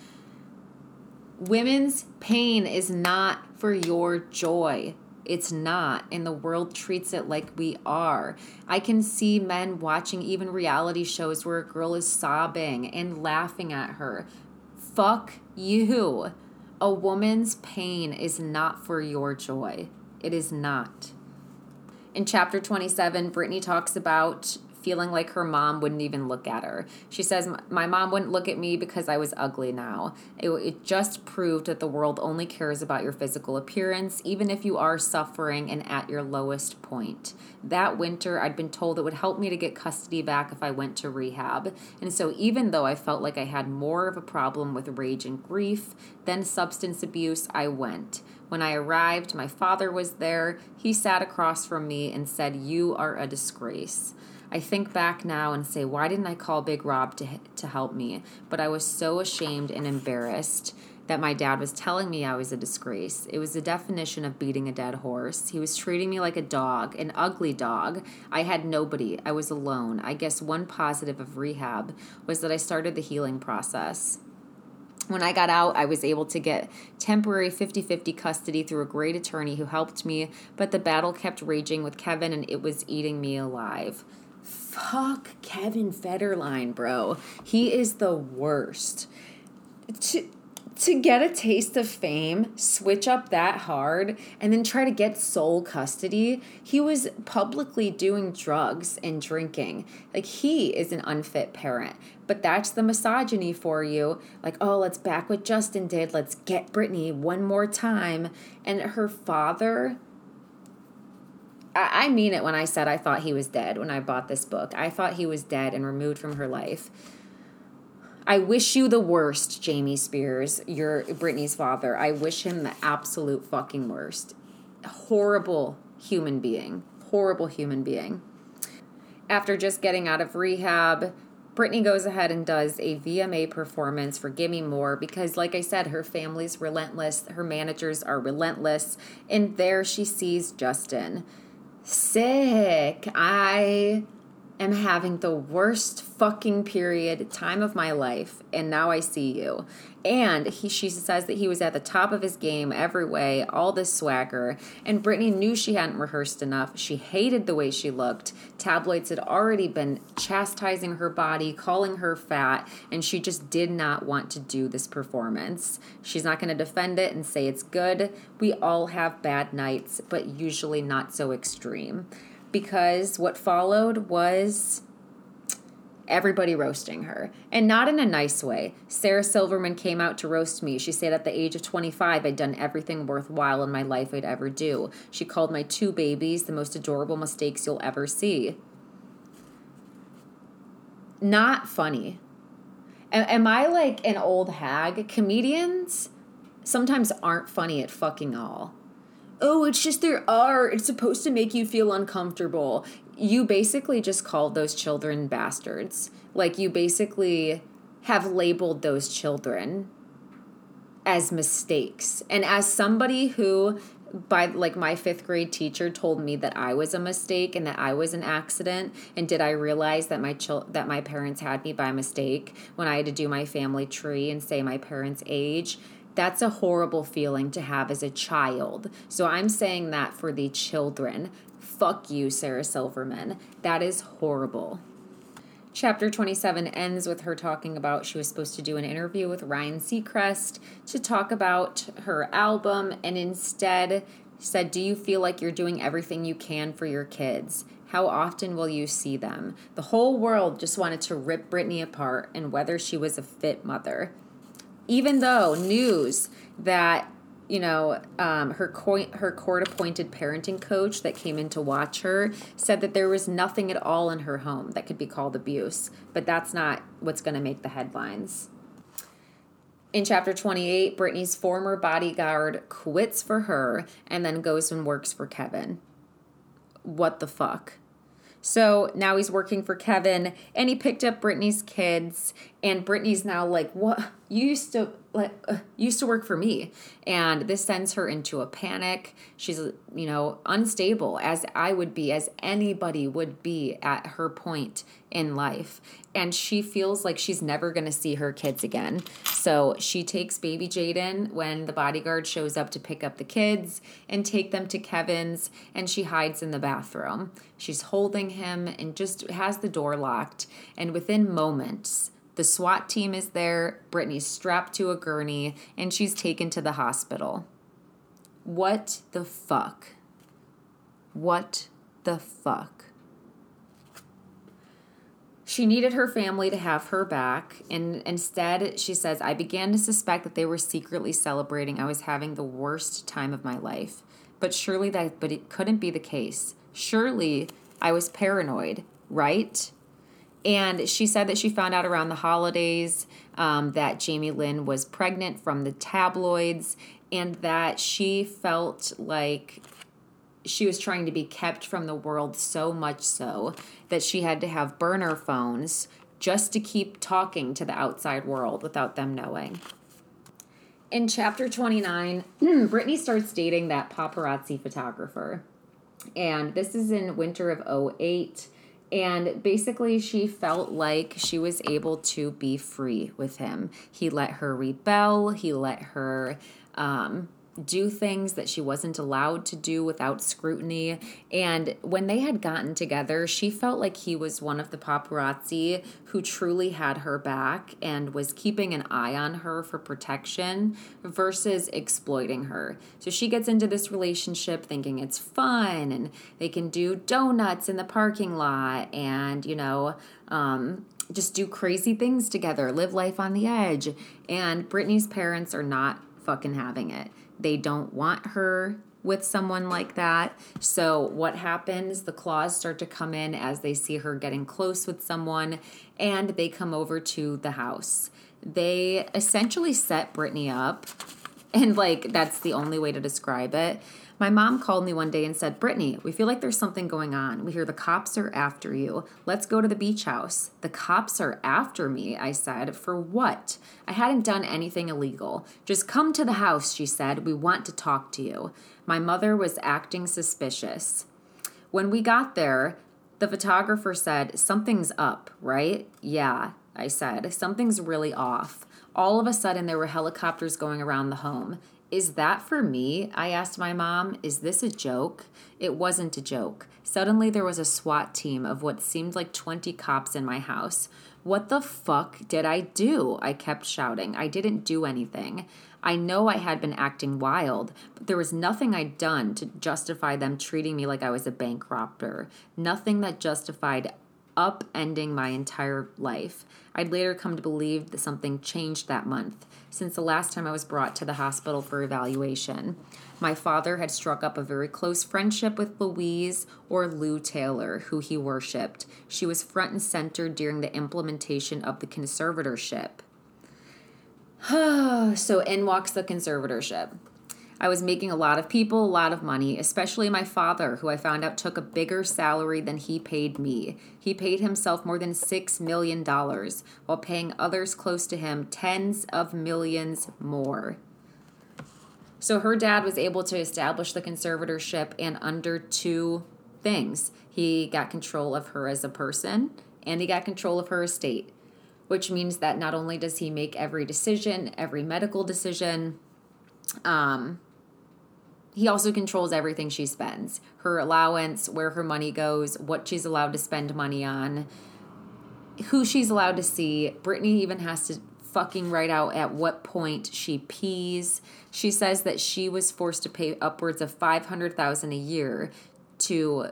Women's pain is not for your joy. It's not, and the world treats it like we are. I can see men watching even reality shows where a girl is sobbing and laughing at her Fuck you. A woman's pain is not for your joy. It is not. In chapter 27, Britney talks about feeling like her mom wouldn't even look at her. She says, My mom wouldn't look at me because I was ugly now. It, it, just proved that the world only cares about your physical appearance, even if you are suffering and at your lowest point. That winter, I'd been told it would help me to get custody back if I went to rehab. And so, even though I felt like I had more of a problem with rage and grief than substance abuse, I went. When I arrived, my father was there. He sat across from me and said, You are a disgrace. I think back now and say, why didn't I call Big Rob to, to help me? But I was so ashamed and embarrassed that my dad was telling me I was a disgrace. It was the definition of beating a dead horse. He was treating me like a dog, an ugly dog. I had nobody. I was alone. I guess one positive of rehab was that I started the healing process. When I got out, I was able to get temporary 50 50 custody through a great attorney who helped me, but the battle kept raging with Kevin and it was eating me alive. Fuck Kevin Federline, bro. He is the worst. To, to get a taste of fame, switch up that hard, and then try to get sole custody, he was publicly doing drugs and drinking. Like, he is an unfit parent. But that's the misogyny for you. Like, oh, let's back what Justin did. Let's get Britney one more time. And her father I, mean it when I said I thought he was dead when I bought this book. I thought he was dead and removed from her life. I wish you the worst, Jamie Spears, your Britney's father. I wish him the absolute fucking worst. Horrible human being. Horrible human being. After just getting out of rehab, Britney goes ahead and does a VMA performance for Gimme More because, like I said, her family's relentless, her managers are relentless, and there she sees Justin sick. I am having the worst fucking period time of my life and now I see you. And he she says that he was at the top of his game every way, all this swagger. And Britney knew she hadn't rehearsed enough. She hated the way she looked. Tabloids had already been chastising her body, calling her fat, and she just did not want to do this performance. She's not going to defend it and say it's good. We all have bad nights, but usually not so extreme because what followed was everybody roasting her and not in a nice way. Sarah Silverman came out to roast me. She said at the age of 25, I'd done everything worthwhile in my life I'd ever do. She called my two babies the most adorable mistakes you'll ever see. Not funny. Am I like an old hag? Comedians sometimes aren't funny at fucking all oh, it's just their art. It's supposed to make you feel uncomfortable. You basically just called those children bastards. Like, you basically have labeled those children as mistakes. And as somebody who, by like my fifth grade teacher told me that I was a mistake and that I was an accident. And did I realize that my chil- that my parents had me by mistake when I had to do my family tree and say my parents' age? That's a horrible feeling to have as a child. So I'm saying that for the children. Fuck you, Sarah Silverman. That is horrible. Chapter 27 ends with her talking about she was supposed to do an interview with Ryan Seacrest to talk about her album and instead said, Do you feel like you're doing everything you can for your kids? How often will you see them? The whole world just wanted to rip Britney apart and whether she was a fit mother even though news that you know, um, her co- her court appointed parenting coach that came in to watch her said that there was nothing at all in her home that could be called abuse, but that's not what's going to make the headlines. In chapter 28, Britney's former bodyguard quits for her and then goes and works for Kevin. What the fuck? So now he's working for Kevin and he picked up Britney's kids and Britney's now like, "What? You used to used to work for me." And this sends her into a panic. She's, you know, unstable as I would be as anybody would be at her point in life. And she feels like she's never going to see her kids again. So she takes baby Jayden when the bodyguard shows up to pick up the kids and take them to Kevin's and she hides in the bathroom. She's holding him and just has the door locked. And within moments, the SWAT team is there. Britney's strapped to a gurney and she's taken to the hospital. What the fuck? What the fuck? She needed her family to have her back, and instead, she says, I began to suspect that they were secretly celebrating I was having the worst time of my life. But surely that, but it couldn't be the case. Surely I was paranoid, right? And she said that she found out around the holidays um, that Jamie Lynn was pregnant from the tabloids and that she felt like she was trying to be kept from the world so much so that she had to have burner phones just to keep talking to the outside world without them knowing. In chapter 29, Britney starts dating that paparazzi photographer. And this is in winter of 08 and basically, she felt like she was able to be free with him. He let her rebel, he let her um, do things that she wasn't allowed to do without scrutiny. And when they had gotten together, she felt like he was one of the paparazzi who truly had her back and was keeping an eye on her for protection versus exploiting her. So she gets into this relationship thinking it's fun and they can do donuts in the parking lot and, you know, um, just do crazy things together, live life on the edge. And Britney's parents are not fucking having it. They don't want her with someone like that. So, what happens? The claws start to come in as they see her getting close with someone and they come over to the house. They essentially set Britney up, and like that's the only way to describe it. My mom called me one day and said, Britney, we feel like there's something going on. We hear the cops are after you. Let's go to the beach house. The cops are after me, I said. For what? I hadn't done anything illegal. Just come to the house, she said. We want to talk to you. My mother was acting suspicious. When we got there, the photographer said, Something's up, right? Yeah, I said. Something's really off. All of a sudden, there were helicopters going around the home. Is that for me? I asked my mom. Is this a joke? It wasn't a joke. Suddenly, there was a SWAT team of what seemed like 20 cops in my house. What the fuck did I do? I kept shouting. I didn't do anything. I know I had been acting wild, but there was nothing I'd done to justify them treating me like I was a bank robber. Nothing that justified upending my entire life. I'd later come to believe that something changed that month, since the last time I was brought to the hospital for evaluation. My father had struck up a very close friendship with Louise, or Lou Taylor, who he worshipped. She was front and center during the implementation of the conservatorship. so in walks the conservatorship. I was making a lot of people a lot of money, especially my father, who I found out took a bigger salary than he paid me. He paid himself more than $6 million while paying others close to him tens of millions more. So her dad was able to establish the conservatorship and under two things. He got control of her as a person and he got control of her estate, which means that not only does he make every decision, every medical decision, um, he also controls everything she spends her allowance, where her money goes, what she's allowed to spend money on, who she's allowed to see. Britney even has to fucking write out at what point she pees. She says that she was forced to pay upwards of 500,000 a year to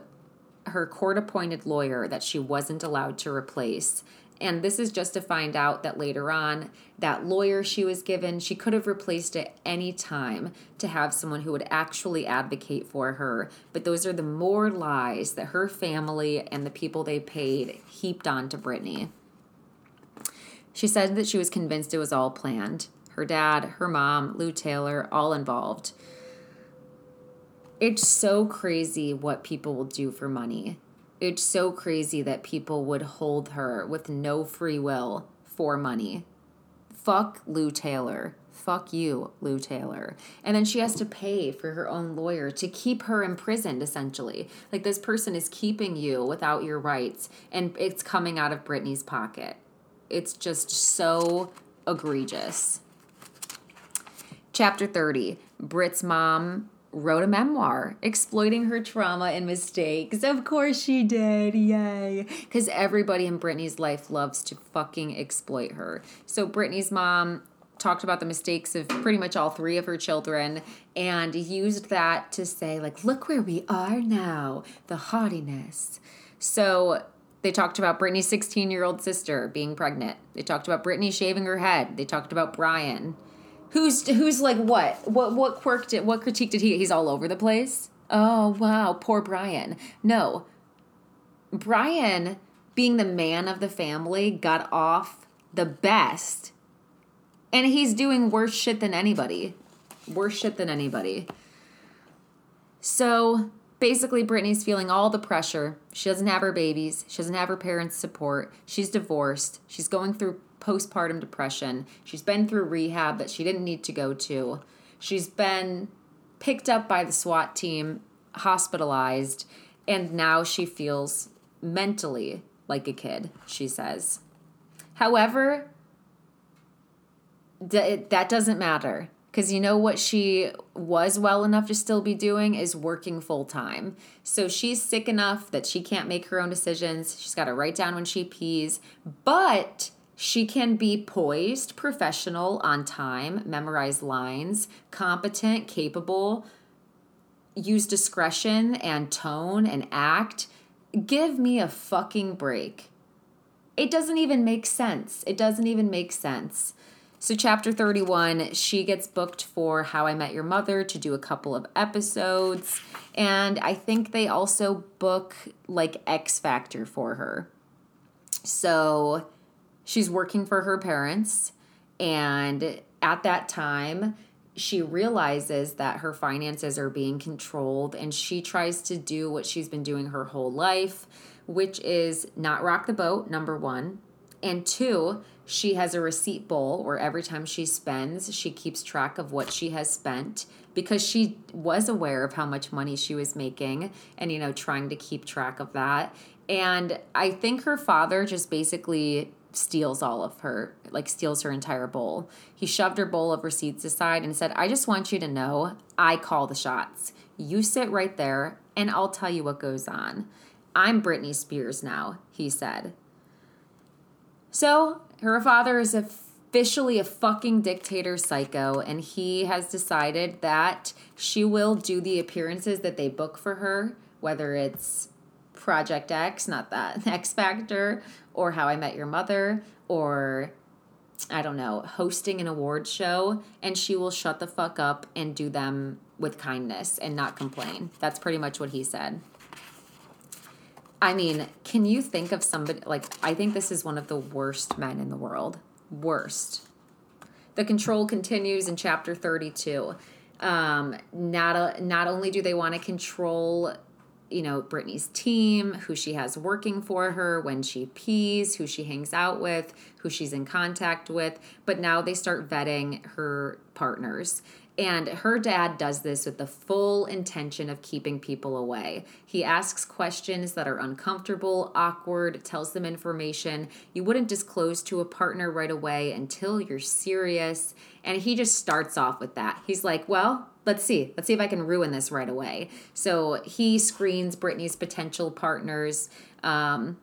her court appointed lawyer that she wasn't allowed to replace And this is just to find out that later on, that lawyer she was given, she could have replaced it any time to have someone who would actually advocate for her. But those are the more lies that her family and the people they paid heaped onto Britney. She said that she was convinced it was all planned. Her dad, her mom, Lou Taylor, all involved. It's so crazy what people will do for money it's so crazy that people would hold her with no free will for money. Fuck Lou Taylor. Fuck you, Lou Taylor. And then she has to pay for her own lawyer to keep her imprisoned, essentially. Like this person is keeping you without your rights, and it's coming out of Britney's pocket. It's just so egregious. Chapter 30 Brit's mom wrote a memoir exploiting her trauma and mistakes. Of course she did. Yay. Because everybody in Britney's life loves to fucking exploit her. So Britney's mom talked about the mistakes of pretty much all three of her children and used that to say like look where we are now the haughtiness so they talked about Britney's 16 year old sister being pregnant. They talked about Britney shaving her head. They talked about Brian. Who's who's like what? What what quirk did what critique did he? He's all over the place. Oh wow, poor Brian. No, Brian, being the man of the family, got off the best, and he's doing worse shit than anybody. Worse shit than anybody. So basically, Britney's feeling all the pressure. She doesn't have her babies. She doesn't have her parents' support. She's divorced. She's going through postpartum depression. She's been through rehab that she didn't need to go to. She's been picked up by the SWAT team, hospitalized, and now she feels mentally like a kid, she says. However, that doesn't matter because you know what she was well enough to still be doing is working full time. So she's sick enough that she can't make her own decisions. She's got to write down when she pees, but she can be poised, professional, on time, memorize lines, competent, capable, use discretion and tone and act. Give me a fucking break. It doesn't even make sense. It doesn't even make sense. So, chapter 31, she gets booked for How I Met Your Mother to do a couple of episodes. And I think they also book like X Factor for her. So, she's working for her parents and at that time she realizes that her finances are being controlled and she tries to do what she's been doing her whole life which is not rock the boat number 1 and two she has a receipt bowl where every time she spends she keeps track of what she has spent because she was aware of how much money she was making and you know trying to keep track of that. And i think her father just basically steals all of her, like steals her entire bowl. He shoved her bowl of receipts aside and said, I just want you to know I call the shots. You sit right there and I'll tell you what goes on. I'm Britney Spears now, he said. So her father is officially a fucking dictator psycho, and he has decided that she will do the appearances that they book for her, whether it's Project X, not that, X Factor, or How I Met Your Mother, or I don't know, hosting an award show, and she will shut the fuck up and do them with kindness and not complain. That's pretty much what he said. I mean, can you think of somebody like I think this is one of the worst men in the world. Worst. The control continues in chapter 32. Um, not a, not only do they want to control you know, Britney's team, who she has working for her, when she pees, who she hangs out with, who she's in contact with. But now they start vetting her partners. And her dad does this with the full intention of keeping people away. He asks questions that are uncomfortable, awkward, tells them information you wouldn't disclose to a partner right away until you're serious. And he just starts off with that. He's like, Well, let's see. Let's see if I can ruin this right away. So he screens Britney's potential partners um,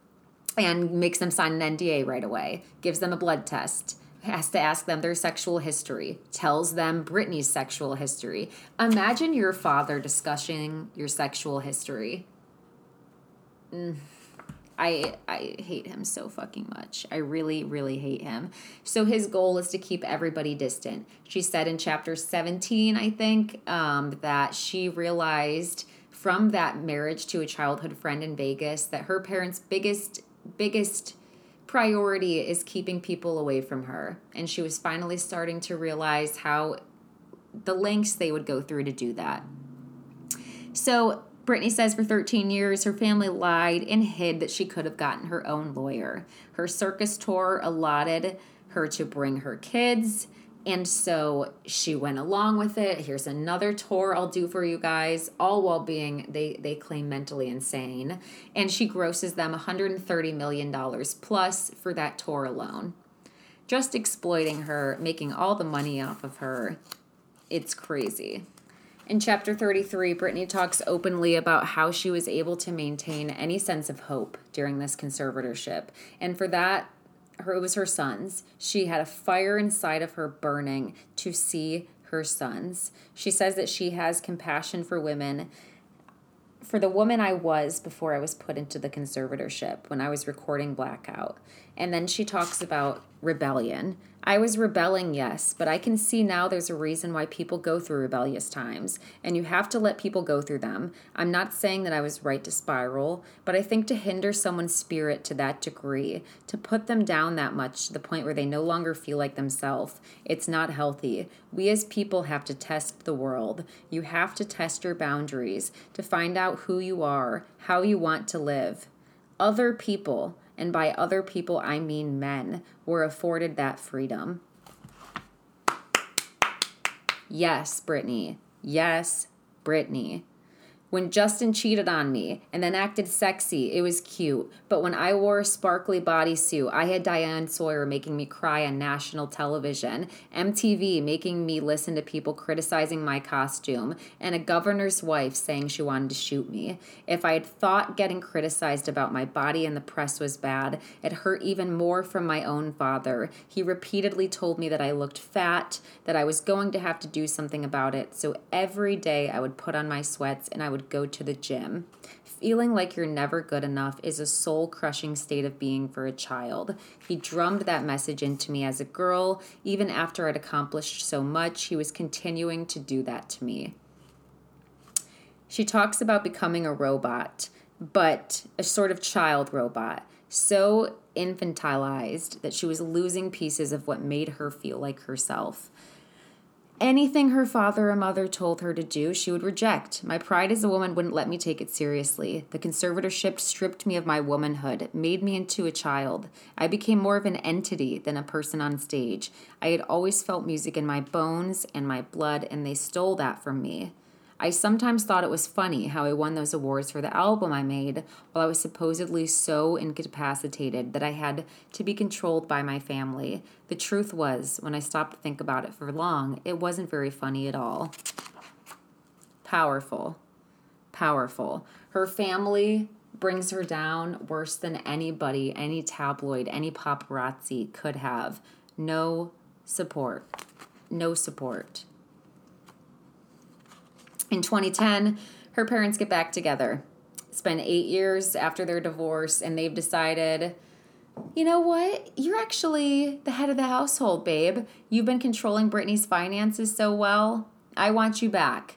and makes them sign an NDA right away, gives them a blood test has to ask them their sexual history, tells them Britney's sexual history. Imagine your father discussing your sexual history. Mm. I I hate him so fucking much. I really really hate him. So his goal is to keep everybody distant. She said in chapter 17, I think, um, that she realized from that marriage to a childhood friend in Vegas that her parents' biggest biggest priority is keeping people away from her. And she was finally starting to realize how the lengths they would go through to do that. So Britney says for 13 years, her family lied and hid that she could have gotten her own lawyer. Her circus tour allotted her to bring her kids, and so she went along with it. Here's another tour I'll do for you guys, all while being they they claim mentally insane. And she grosses them 130 million dollars plus for that tour alone. Just exploiting her, making all the money off of her. It's crazy. In chapter 33, Britney talks openly about how she was able to maintain any sense of hope during this conservatorship. And for that, her, it was her sons. She had a fire inside of her burning to see her sons. She says that she has compassion for women. For the woman I was before I was put into the conservatorship when I was recording Blackout. And then she talks about rebellion. I was rebelling, yes, but I can see now there's a reason why people go through rebellious times, and you have to let people go through them. I'm not saying that I was right to spiral, but I think to hinder someone's spirit to that degree, to put them down that much to the point where they no longer feel like themselves, it's not healthy. We as people have to test the world. You have to test your boundaries to find out who you are, how you want to live. Other people, and by other people I mean men, were afforded that freedom. Yes, Britney. Yes, Britney. When Justin cheated on me and then acted sexy, it was cute. But when I wore a sparkly bodysuit, I had Diane Sawyer making me cry on national television, MTV making me listen to people criticizing my costume, and a governor's wife saying she wanted to shoot me. If I had thought getting criticized about my body in the press was bad, it hurt even more from my own father. He repeatedly told me that I looked fat, that I was going to have to do something about it. So every day I would put on my sweats and I would go to the gym. Feeling like you're never good enough is a soul crushing state of being for a child. He drummed that message into me as a girl. Even after I'd accomplished so much, he was continuing to do that to me. She talks about becoming a robot, but a sort of child robot, so infantilized that she was losing pieces of what made her feel like herself. Anything her father or mother told her to do, she would reject. My pride as a woman wouldn't let me take it seriously. The conservatorship stripped me of my womanhood, made me into a child. I became more of an entity than a person on stage. I had always felt music in my bones and my blood, and they stole that from me. I sometimes thought it was funny how I won those awards for the album I made while I was supposedly so incapacitated that I had to be controlled by my family. The truth was, when I stopped to think about it for long, it wasn't very funny at all. Powerful. Powerful. Her family brings her down worse than anybody, any tabloid, any paparazzi could have. No support. No support. In 2010, her parents get back together. Spend eight years after their divorce, and they've decided, you know what? You're actually the head of the household, babe. You've been controlling Britney's finances so well. I want you back.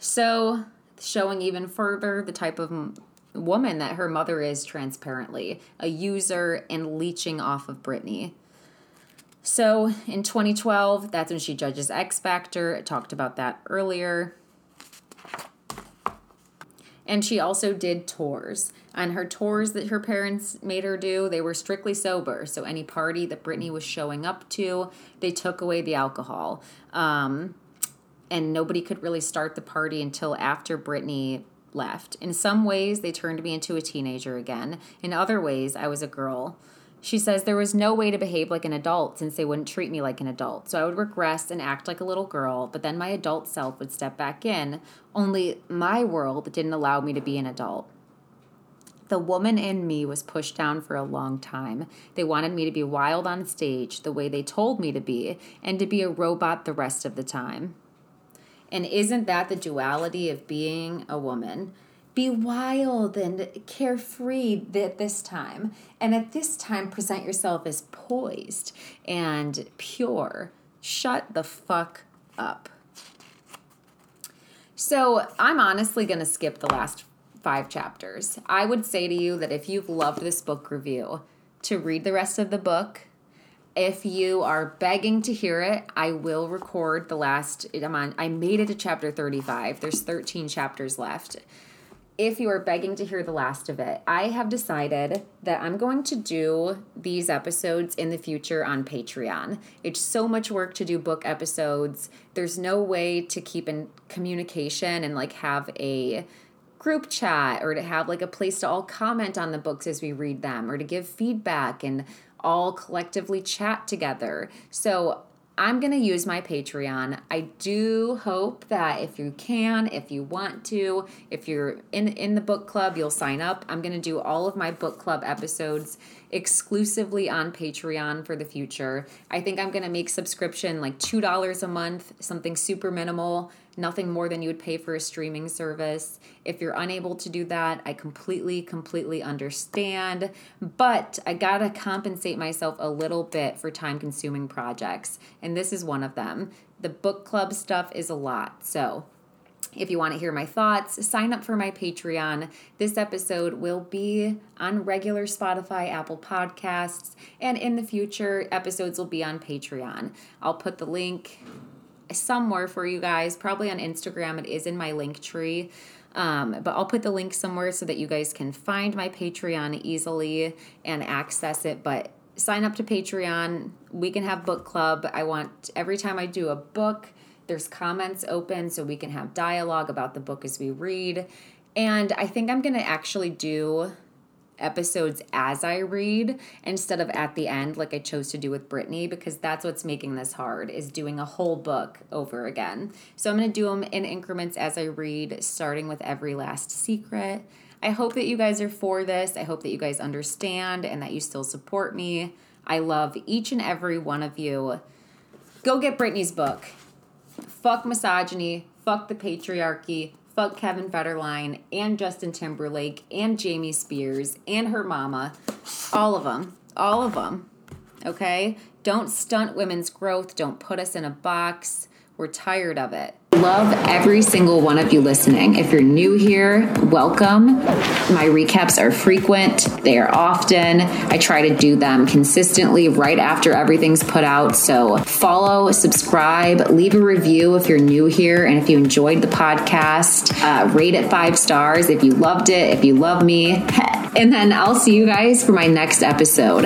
So, showing even further the type of woman that her mother is transparently a user and leeching off of Britney. So, in 2012, that's when she judges X Factor. I talked about that earlier. And she also did tours. And her tours that her parents made her do, they were strictly sober. So any party that Britney was showing up to, they took away the alcohol. Um, and nobody could really start the party until after Britney left. In some ways, they turned me into a teenager again. In other ways, I was a girl. She says there was no way to behave like an adult since they wouldn't treat me like an adult. So I would regress and act like a little girl, but then my adult self would step back in. Only my world didn't allow me to be an adult. The woman in me was pushed down for a long time. They wanted me to be wild on stage the way they told me to be, and to be a robot the rest of the time. And isn't that the duality of being a woman? Be wild and carefree at this time. And at this time, present yourself as poised and pure. Shut the fuck up. So, I'm honestly going to skip the last five chapters. I would say to you that if you've loved this book review, to read the rest of the book. If you are begging to hear it, I will record the last. I'm on. I made it to chapter 35. There's 13 chapters left if you are begging to hear the last of it, I have decided that I'm going to do these episodes in the future on Patreon. It's so much work to do book episodes. There's no way to keep in communication and like have a group chat or to have like a place to all comment on the books as we read them or to give feedback and all collectively chat together. So I'm going to use my Patreon. I do hope that if you can, if you want to, if you're in in the book club, you'll sign up. I'm going to do all of my book club episodes exclusively on Patreon for the future. I think I'm going to make subscription like $2 a month, something super minimal nothing more than you would pay for a streaming service. If you're unable to do that, I completely, completely understand. But I gotta compensate myself a little bit for time consuming projects, and this is one of them. The book club stuff is a lot. So, if you want to hear my thoughts, sign up for my Patreon. This episode will be on regular Spotify, Apple Podcasts, and in the future, episodes will be on Patreon. I'll put the link somewhere for you guys, probably on Instagram. It is in my link tree. Um, but I'll put the link somewhere so that you guys can find my Patreon easily and access it. But sign up to Patreon. We can have book club. I want every time I do a book, there's comments open so we can have dialogue about the book as we read. And I think I'm going to actually do episodes as I read instead of at the end like I chose to do with Britney because that's what's making this hard is doing a whole book over again. So I'm going to do them in increments as I read starting with Every Last Secret. I hope that you guys are for this. I hope that you guys understand and that you still support me. I love each and every one of you. Go get Britney's book. Fuck misogyny, fuck the patriarchy, fuck Kevin Federline and Justin Timberlake and Jamie Spears and her mama. All of them. All of them. Okay? Don't stunt women's growth. Don't put us in a box. We're tired of it. Love every single one of you listening. If you're new here, welcome. My recaps are frequent, they are often. I try to do them consistently right after everything's put out. So follow, subscribe, leave a review if you're new here and if you enjoyed the podcast. Uh, rate it five stars if you loved it, if you love me. And then I'll see you guys for my next episode.